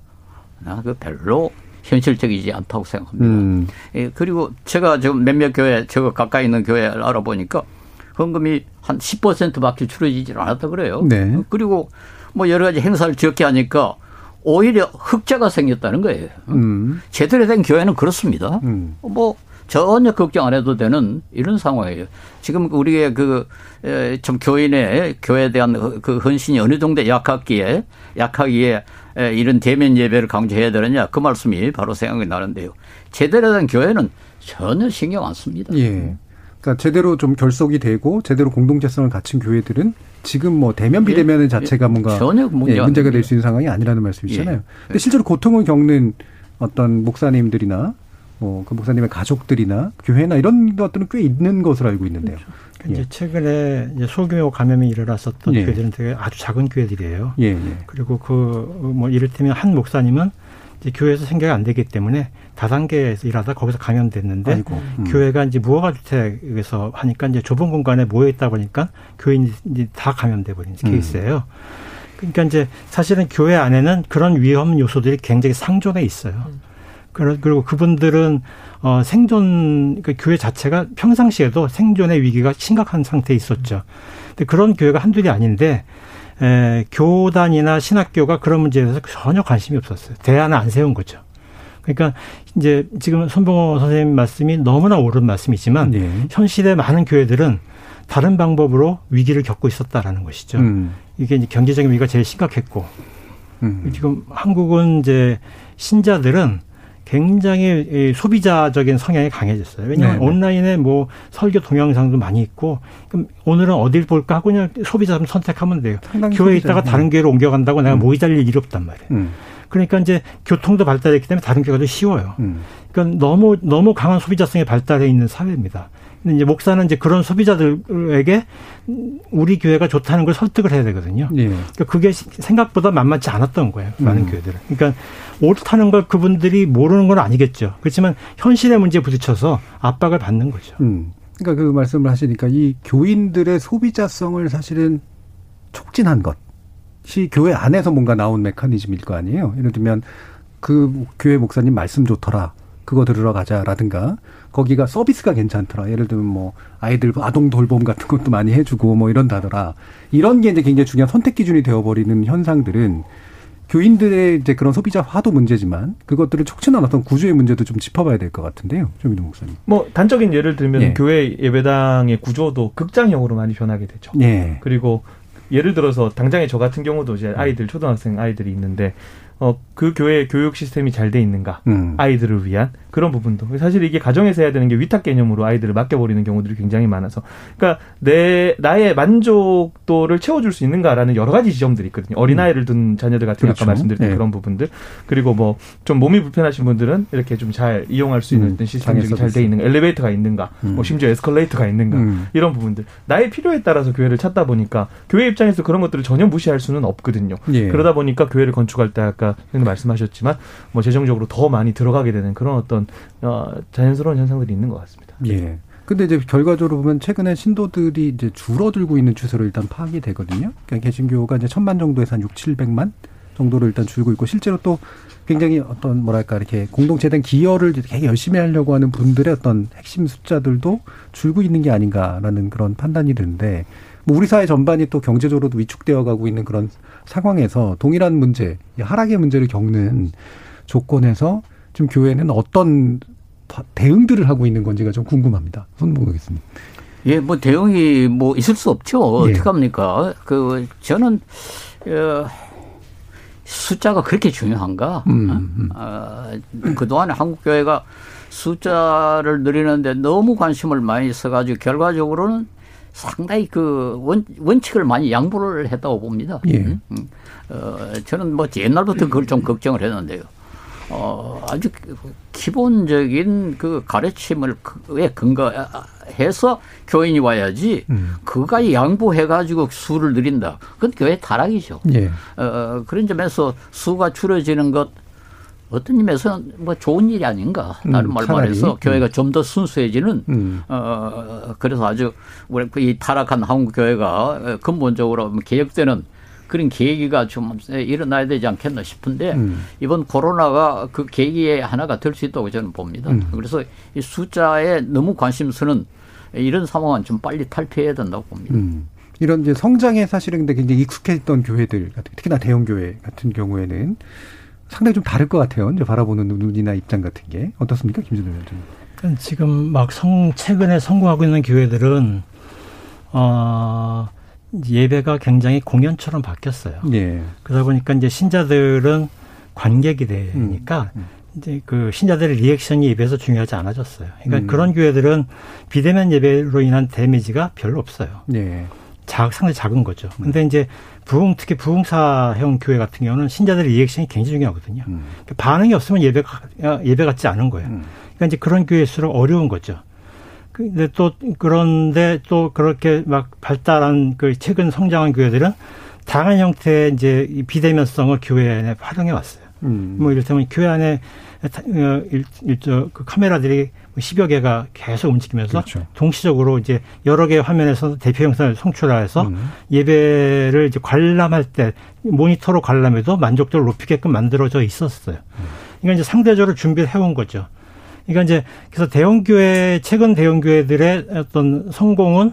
나 그 별로 현실적이지 않다고 생각합니다. 음. 예, 그리고 제가 지금 몇몇 교회, 저거 가까이 있는 교회를 알아보니까 헌금이 한 10%밖에 줄어지질 않았다 그래요. 네. 그리고 뭐 여러 가지 행사를 적게 하니까 오히려 흑자가 생겼다는 거예요. 음. 제대로 된 교회는 그렇습니다. 음. 뭐 전혀 걱정 안 해도 되는 이런 상황이에요. 지금 우리의 그, 좀 교인의 교회에 대한 그 헌신이 어느 정도 약하기에, 약하기에 이런 대면 예배를 강조해야 되느냐 그 말씀이 바로 생각이 나는데요. 제대로 된 교회는 전혀 신경 안 씁니다. 예. 그러니까 제대로 좀 결속이 되고 제대로 공동체성을 갖춘 교회들은 지금 뭐 대면 예. 비대면 예. 자체가 뭔가 전혀 문제 예, 문제가 될 수 있는 상황이 아니라는 말씀이잖아요. 예. 근데 실제로 고통을 겪는 어떤 목사님들이나 뭐그 목사님의 가족들이나 교회나 이런 것들은 꽤 있는 것으로 알고 있는데요. 그렇죠. 예. 이제 최근에 이제 소규모 감염이 일어났었던 예. 교회들은 되게 아주 작은 교회들이에요. 예. 예. 그리고 그 뭐 이를테면 한 목사님은 교회에서 생각이 안 되기 때문에 다단계에서 일하다 거기서 감염됐는데 아이고, 음. 교회가 이제 무허가 주택에서 하니까 이제 좁은 공간에 모여 있다 보니까 교인이 다 감염돼 버린 음. 케이스예요. 그러니까 이제 사실은 교회 안에는 그런 위험 요소들이 굉장히 상존해 있어요. 음. 그리고 그분들은 어 생존 그 교회 자체가 평상시에도 생존의 위기가 심각한 상태에 있었죠. 근데 그런 교회가 한둘이 아닌데 에, 교단이나 신학교가 그런 문제에 대해서 전혀 관심이 없었어요. 대안을 안 세운 거죠. 그러니까 이제 지금 손봉호 선생님 말씀이 너무나 옳은 말씀이지만 네. 현실의 많은 교회들은 다른 방법으로 위기를 겪고 있었다라는 것이죠. 음. 이게 이제 경제적인 위기가 제일 심각했고 음. 지금 한국은 이제 신자들은 굉장히 소비자적인 성향이 강해졌어요. 왜냐하면 네네. 온라인에 뭐 설교 동영상도 많이 있고 그럼 오늘은 어딜 볼까 하고 그냥 소비자 선택하면 돼요. 교회에 있다가 다른 교회로 옮겨간다고 내가 음. 모의 달릴 일이 없단 말이에요. 음. 그러니까 이제 교통도 발달했기 때문에 다른 교회가 더 쉬워요. 음. 그러니까 너무 너무 강한 소비자성이 발달해 있는 사회입니다. 근데 이제 목사는 이제 그런 소비자들에게 우리 교회가 좋다는 걸 설득을 해야 되거든요. 예. 그러니까 그게 생각보다 만만치 않았던 거예요. 많은 음. 교회들은. 그러니까 옳다는 걸 그분들이 모르는 건 아니겠죠. 그렇지만 현실의 문제에 부딪혀서 압박을 받는 거죠. 음. 그러니까 그 말씀을 하시니까 이 교인들의 소비자성을 사실은 촉진한 것이 교회 안에서 뭔가 나온 메커니즘일 거 아니에요. 예를 들면 그 교회 목사님 말씀 좋더라. 그거 들으러 가자라든가 거기가 서비스가 괜찮더라. 예를 들면 뭐 아이들 아동 돌봄 같은 것도 많이 해주고 뭐 이런다더라. 이런 게 이제 굉장히 중요한 선택 기준이 되어버리는 현상들은 교인들의 이제 그런 소비자 화도 문제지만 그것들을 촉진한 어떤 구조의 문제도 좀 짚어봐야 될 것 같은데요, 조민호 목사님. 뭐 단적인 예를 들면 예. 교회 예배당의 구조도 극장형으로 많이 변하게 되죠. 예. 그리고 예를 들어서 당장에 저 같은 경우도 이제 아이들 초등학생 아이들이 있는데 어, 그 교회의 교육 시스템이 잘 돼 있는가. 음. 아이들을 위한 그런 부분도. 사실 이게 가정에서 해야 되는 게 위탁 개념으로 아이들을 맡겨버리는 경우들이 굉장히 많아서. 그러니까 내, 나의 만족도를 채워줄 수 있는가라는 여러 가지 지점들이 있거든요. 어린 아이를 둔 자녀들 같은 그렇죠. 아까 말씀드렸던 네. 그런 부분들. 그리고 뭐 좀 몸이 불편하신 분들은 이렇게 좀 잘 이용할 수 있는 음. 시스템이 잘 돼 있는가. 엘리베이터가 있는가. 음. 뭐 심지어 에스컬레이터가 있는가. 음. 이런 부분들. 나의 필요에 따라서 교회를 찾다 보니까 교회 입장에서 그런 것들을 전혀 무시할 수는 없거든요. 예. 그러다 보니까 교회를 건축할 때 아까 형님 말씀하셨지만 뭐 재정적으로 더 많이 들어가게 되는 그런 어떤 어, 자연스러운 현상들이 있는 것 같습니다. 예. 근데 이제 결과적으로 보면 최근에 신도들이 이제 줄어들고 있는 추세로 일단 파악이 되거든요. 그러니까 개신교가 이제 천만 정도에서 한 6, 700만 정도로 일단 줄고 있고 실제로 또 굉장히 어떤 뭐랄까 이렇게 공동체된 기여를 되게 열심히 하려고 하는 분들의 어떤 핵심 숫자들도 줄고 있는 게 아닌가라는 그런 판단이 드는데 뭐 우리 사회 전반이 또 경제적으로도 위축되어 가고 있는 그런 상황에서 동일한 문제, 하락의 문제를 겪는 조건에서 지금 교회는 어떤 대응들을 하고 있는 건지가 좀 궁금합니다. 교수님. 예, 뭐 대응이 뭐 있을 수 없죠. 예. 어떡합니까? 그 저는 어, 숫자가 그렇게 중요한가? 음, 음. 어, 그동안에 한국 교회가 숫자를 늘리는데 너무 관심을 많이 써가지고 결과적으로는 상당히 그 원, 원칙을 많이 양보를 했다고 봅니다. 예. 음, 음. 어, 저는 뭐 옛날부터 그걸 좀 걱정을 했는데요. 어, 아주 기본적인 그 가르침을 왜 근거해서 교인이 와야지 음. 그가 양보해가지고 수를 늘린다. 그건 교회 타락이죠. 예. 어, 그런 점에서 수가 줄어지는 것 어떤 의미에서는 뭐 좋은 일이 아닌가. 다른 음, 말 말해서 음. 교회가 좀 더 순수해지는, 음. 어, 그래서 아주 우리 그이 타락한 한국 교회가 근본적으로 개혁되는 그런 계기가 좀 일어나야 되지 않겠나 싶은데 음. 이번 코로나가 그 계기의 하나가 될 수 있다고 저는 봅니다. 음. 그래서 이 숫자에 너무 관심 쓰는 이런 상황은 좀 빨리 탈피해야 된다고 봅니다. 음. 이런 이제 성장에 사실은 근데 굉장히 익숙했던 교회들 특히나 대형 교회 같은 경우에는 상당히 좀 다를 것 같아요. 이제 바라보는 눈이나 입장 같은 게 어떻습니까, 김준호 위원장님? 지금 막 성, 최근에 성공하고 있는 교회들은 어 예배가 굉장히 공연처럼 바뀌었어요. 예. 그러다 보니까 이제 신자들은 관객이 되니까 음, 음. 이제 그 신자들의 리액션이 예배에서 중요하지 않아졌어요. 그러니까 음. 그런 교회들은 비대면 예배로 인한 데미지가 별로 없어요. 예. 작, 상당히 작은 거죠. 근데 음. 이제 부흥, 특히 부흥사형 교회 같은 경우는 신자들의 리액션이 굉장히 중요하거든요. 음. 그러니까 반응이 없으면 예배가, 예배 같지 않은 거예요. 음. 그러니까 이제 그런 교회일수록 어려운 거죠. 근데 또 그런데 또 그렇게 막 발달한 그 최근 성장한 교회들은 다양한 형태의 이제 비대면성을 교회 안에 활용해 왔어요. 음. 뭐 이를테면 교회 안에 어, 일, 일저 그 카메라들이 10여 뭐 개가 계속 움직이면서 그렇죠. 동시적으로 이제 여러 개의 화면에서 대표 영상을 송출해서 음. 예배를 이제 관람할 때 모니터로 관람해도 만족도를 높이게끔 만들어져 있었어요. 음. 그러니까 이제 상대적으로 준비를 해온 거죠. 그러니까 이제 그래서 대형 교회 최근 대형 교회들의 어떤 성공은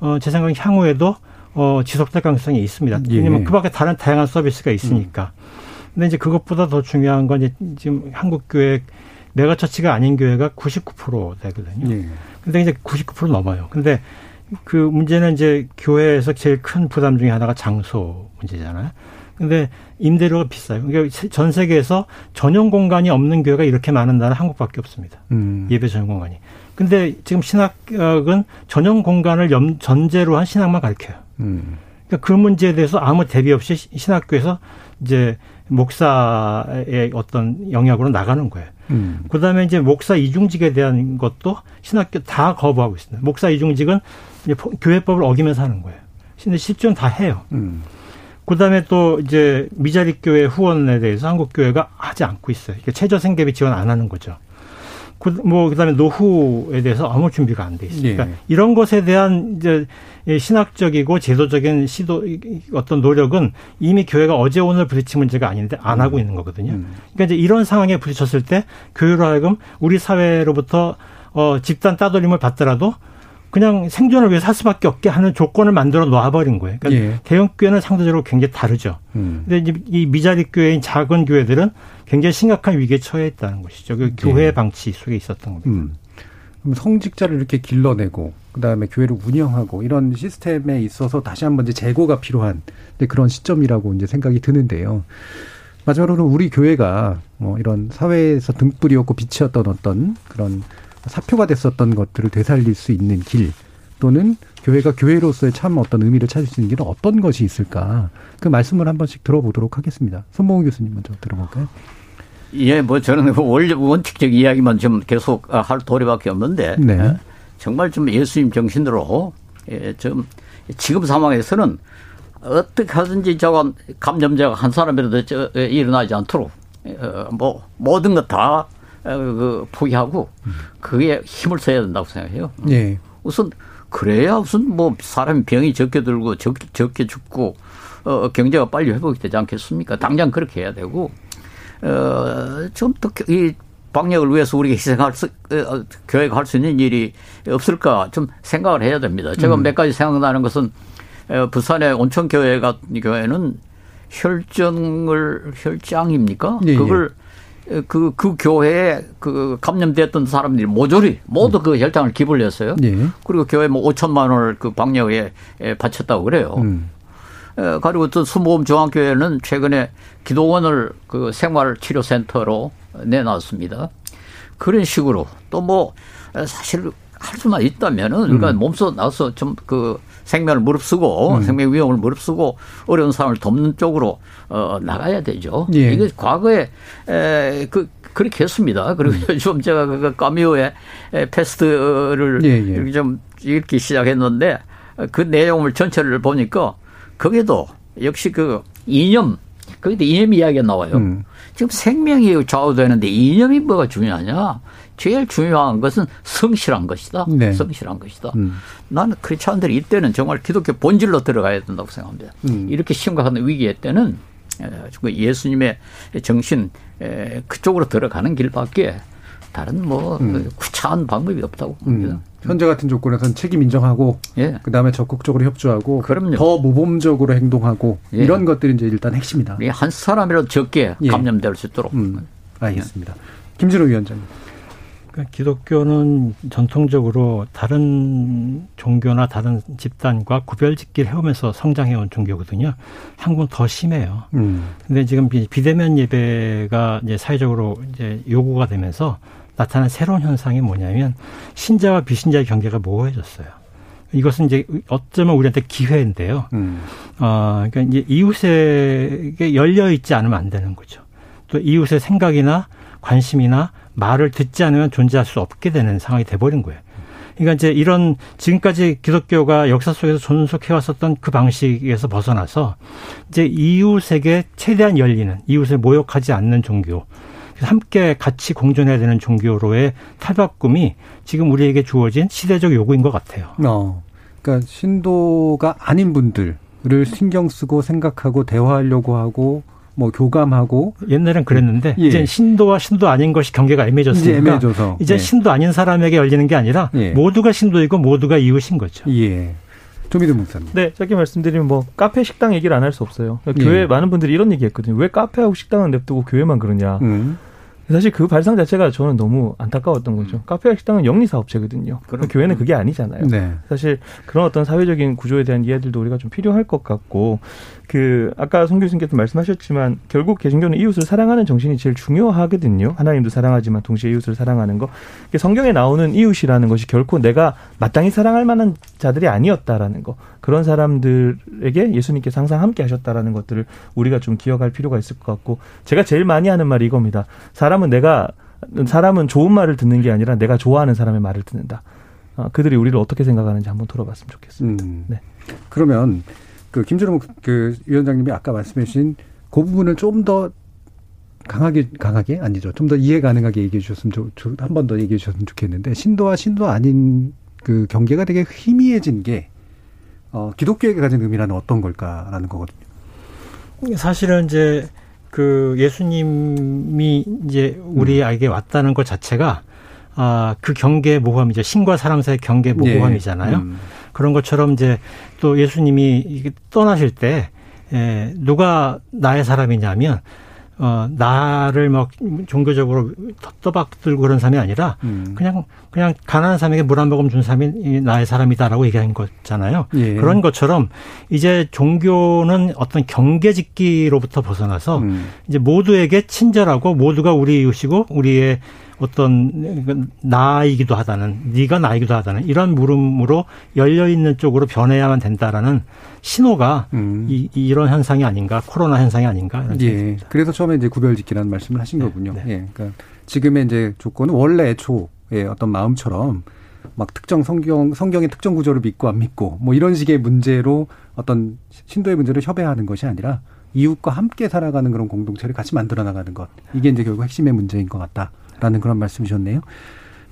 어, 제 생각 향후에도 어, 지속될 가능성이 있습니다. 예. 왜냐면 그 밖에 다른 다양한 서비스가 있으니까. 음. 근데 이제 그것보다 더 중요한 건 이제 지금 한국 교회 megachurch가 아닌 교회가 99% 되거든요. 예. 근데 이제 99% 넘어요. 근데 그 문제는 이제 교회에서 제일 큰 부담 중에 하나가 장소 문제잖아요. 근데 임대료가 비싸요. 그러니까 전 세계에서 전용 공간이 없는 교회가 이렇게 많은 나라 한국밖에 없습니다. 음. 예배 전용 공간이. 근데 지금 신학은 전용 공간을 염, 전제로 한 신학만 가르쳐요. 음. 그러니까 그 문제에 대해서 아무 대비 없이 신학교에서 이제 목사의 어떤 영역으로 나가는 거예요. 음. 그다음에 이제 목사 이중직에 대한 것도 신학교 다 거부하고 있습니다. 목사 이중직은 교회법을 어기면서 하는 거예요. 근데 실제는 다 해요. 음. 그다음에 또 이제 미자립 교회 후원에 대해서 한국 교회가 하지 않고 있어요. 그러니까 최저 생계비 지원 안 하는 거죠. 그, 뭐 그다음에 노후에 대해서 아무 준비가 안 돼 있으니까 네. 이런 것에 대한 이제 신학적이고 제도적인 시도 어떤 노력은 이미 교회가 어제 오늘 부딪힌 문제가 아닌데 안 하고 있는 거거든요. 음. 그러니까 이제 이런 상황에 부딪혔을 때 교회로 하여금 우리 사회로부터 어 집단 따돌림을 받더라도 그냥 생존을 위해서 할 수밖에 없게 하는 조건을 만들어 놓아버린 거예요. 그러니까 예. 대형 교회는 상대적으로 굉장히 다르죠. 음. 근데 이 미자립 교회인 작은 교회들은 굉장히 심각한 위기에 처해 있다는 것이죠. 그 교회 예. 방치 속에 있었던 겁니다. 음. 그럼 성직자를 이렇게 길러내고 그다음에 교회를 운영하고 이런 시스템에 있어서 다시 한번 이제 재고가 필요한 그런 시점이라고 이제 생각이 드는데요. 마지막으로 우리 교회가 뭐 이런 사회에서 등불이었고 빛이었던 어떤 그런 사표가 됐었던 것들을 되살릴 수 있는 길 또는 교회가 교회로서의 참 어떤 의미를 찾을 수 있는 길은 어떤 것이 있을까 그 말씀을 한 번씩 들어보도록 하겠습니다. 손봉우 교수님 먼저 들어볼까요? 예, 뭐 저는 그 원, 원칙적 이야기만 좀 계속 할 도리밖에 없는데 네. 예, 정말 좀 예수님 정신으로 예, 좀 지금 상황에서는 어떻게 하든지 저건 감염자가 한 사람이라도 저, 예, 일어나지 않도록 어, 뭐 모든 것다 어, 그 포기하고 그게 힘을 써야 된다고 생각해요. 네. 우선 그래야 무슨 뭐 사람이 병이 적게 들고 적, 적게 죽고 어 경제가 빨리 회복이 되지 않겠습니까? 당장 그렇게 해야 되고 어 좀더이 방역을 위해서 우리가 희생할 수 어, 교회가 할 수 있는 일이 없을까 좀 생각을 해야 됩니다. 제가 음. 몇 가지 생각나는 것은 어, 부산의 온천교회 같은 교회는 혈전을 혈장입니까? 예, 그걸 예. 그, 그 교회에 그 감염됐던 사람들이 모조리 모두 그 혈당을 기부를 했어요. 예. 그리고 교회 뭐 5천만 원을 그 방역에 바쳤다고 그래요. 음. 그리고 또 수모음 중앙교회는 최근에 기도원을 그 생활치료센터로 내놨습니다. 그런 식으로 또 뭐 사실 할 수만 있다면은 그러니까 음. 몸소 나서 좀 그 생명을 무릅쓰고 음. 생명 위험을 무릅쓰고 어려운 사람을 돕는 쪽으로 어 나가야 되죠. 예. 이게 과거에 에그 그렇게 했습니다. 그리고 음. [laughs] 요즘 제가 그 까미오의 패스트를 예, 예. 이렇게 좀 읽기 시작했는데 그 내용을 전체를 보니까 거기도 역시 그 이념 거기도 이념 이야기가 나와요. 음. 지금 생명이 좌우되는데 이념이 뭐가 중요하냐? 제일 중요한 것은 성실한 것이다. 네. 성실한 것이다. 음. 나는 크리스찬들이 이때는 정말 기독교 본질로 들어가야 된다고 생각합니다. 음. 이렇게 심각한 위기에 때는 그 예수님의 정신 그쪽으로 들어가는 길밖에 다른 뭐 음. 구차한 방법이 없다고 봅니다. 음. 현재 같은 조건에서는 책임 인정하고 예. 그다음에 적극적으로 협조하고 그럼요. 더 모범적으로 행동하고 예. 이런 것들이 이제 일단 핵심이다. 한 사람이라도 적게 예. 감염될 수 있도록. 음. 알겠습니다. 김진호 위원장님. 그러니까 기독교는 전통적으로 다른 종교나 다른 집단과 구별짓기를 해오면서 성장해온 종교거든요. 한국은 더 심해요. 음. 근데 지금 비대면 예배가 이제 사회적으로 이제 요구가 되면서 나타난 새로운 현상이 뭐냐면 신자와 비신자의 경계가 모호해졌어요. 이것은 이제 어쩌면 우리한테 기회인데요. 음. 어, 그러니까 이제 이웃에게 열려 있지 않으면 안 되는 거죠. 또 이웃의 생각이나 관심이나 말을 듣지 않으면 존재할 수 없게 되는 상황이 돼버린 거예요. 그러니까 이제 이런 지금까지 기독교가 역사 속에서 존속해 왔었던 그 방식에서 벗어나서 이제 이웃에게 최대한 열리는 이웃을 모욕하지 않는 종교 함께 같이 공존해야 되는 종교로의 탈바꿈이 지금 우리에게 주어진 시대적 요구인 것 같아요. 어. 그러니까 신도가 아닌 분들을 신경 쓰고 생각하고 대화하려고 하고 뭐 교감하고 옛날엔 그랬는데 예. 이제 신도와 신도 아닌 것이 경계가 애매해졌으니까 이제, 애매해져서. 이제 예. 신도 아닌 사람에게 열리는 게 아니라 예. 모두가 신도이고 모두가 이웃인 거죠. 예. 조미도 목사님. 네, 짧게 말씀드리면 뭐 카페 식당 얘기를 안 할 수 없어요. 그러니까 교회 많은 분들이 이런 얘기했거든요. 왜 카페하고 식당은 냅두고 교회만 그러냐. 음. 사실 그 발상 자체가 저는 너무 안타까웠던 거죠. 음. 카페와 식당은 영리 사업체거든요. 그럼 교회는 그게 아니잖아요. 네. 사실 그런 어떤 사회적인 구조에 대한 이해들도 우리가 좀 필요할 것 같고 그 아까 송 교수님께서 말씀하셨지만 결국 개신교는 이웃을 사랑하는 정신이 제일 중요하거든요. 하나님도 사랑하지만 동시에 이웃을 사랑하는 거. 성경에 나오는 이웃이라는 것이 결코 내가 마땅히 사랑할 만한 자들이 아니었다라는 거. 그런 사람들에게 예수님께서 항상 함께 하셨다라는 것들을 우리가 좀 기억할 필요가 있을 것 같고 제가 제일 많이 하는 말이 이겁니다. 사람은 내가 사람은 좋은 말을 듣는 게 아니라 내가 좋아하는 사람의 말을 듣는다. 어, 그들이 우리를 어떻게 생각하는지 한번 들어봤으면 좋겠습니다. 음. 네. 그러면 그 김준호 그 위원장님이 아까 말씀해 주신 그 부분을 좀 더 강하게 강하게 아니죠. 좀 더 이해 가능하게 얘기해 주셨으면 한 번 더 얘기해 주셨으면 좋겠는데 신도와 신도 아닌 그 경계가 되게 희미해진 게 어, 기독교에게 가진 의미라는 어떤 걸까라는 거거든요. 사실은 이제 그 예수님이 이제 우리에게 음. 왔다는 것 자체가 아, 그 경계 모함이죠. 신과 사람 사이의 경계 모함이잖아요. 예. 음. 그런 것처럼 이제 또 예수님이 떠나실 때 에, 누가 나의 사람이냐면 어, 나를 막 종교적으로 떠박 들고 그런 사람이 아니라 음. 그냥 그냥 가난한 사람에게 물 한 모금 준 사람이 나의 사람이다라고 얘기한 거잖아요. 예. 그런 것처럼 이제 종교는 어떤 경계짓기로부터 벗어나서 음. 이제 모두에게 친절하고 모두가 우리 이웃이고 우리의 어떤 나이기도 하다는 네가 나이기도 하다는 이런 물음으로 열려 있는 쪽으로 변해야만 된다라는 신호가 음. 이, 이런 현상이 아닌가 코로나 현상이 아닌가 이런 예. 그래서 처음에 이제 구별짓기라는 말씀을 하신 네. 거군요. 네. 예. 그러니까 지금의 이제 조건은 원래 애초의 어떤 마음처럼 막 특정 성경 성경의 특정 구조를 믿고 안 믿고 뭐 이런 식의 문제로 어떤 신도의 문제를 협의하는 것이 아니라 이웃과 함께 살아가는 그런 공동체를 같이 만들어 나가는 것 이게 이제 결국 핵심의 문제인 것 같다. 라는 그런 말씀이셨네요.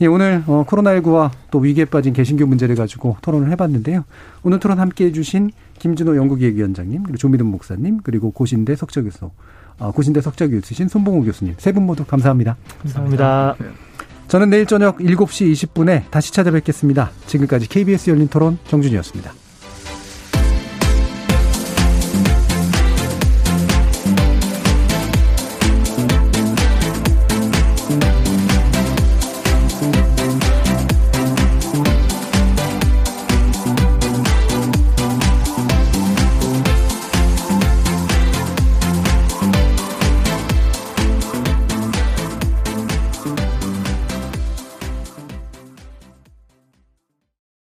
예, 오늘 어, 코로나19와 또 위기에 빠진 개신교 문제를 가지고 토론을 해봤는데요. 오늘 토론 함께해 주신 김진호 연구기획위원장님, 그리고 조미든 목사님, 그리고 고신대 석적교수, 어, 고신대 석적교수신 손봉호 교수님 세 분 모두 감사합니다. 감사합니다. 저는 내일 저녁 7시 20분에 다시 찾아뵙겠습니다. 지금까지 KBS 열린 토론 정준이었습니다.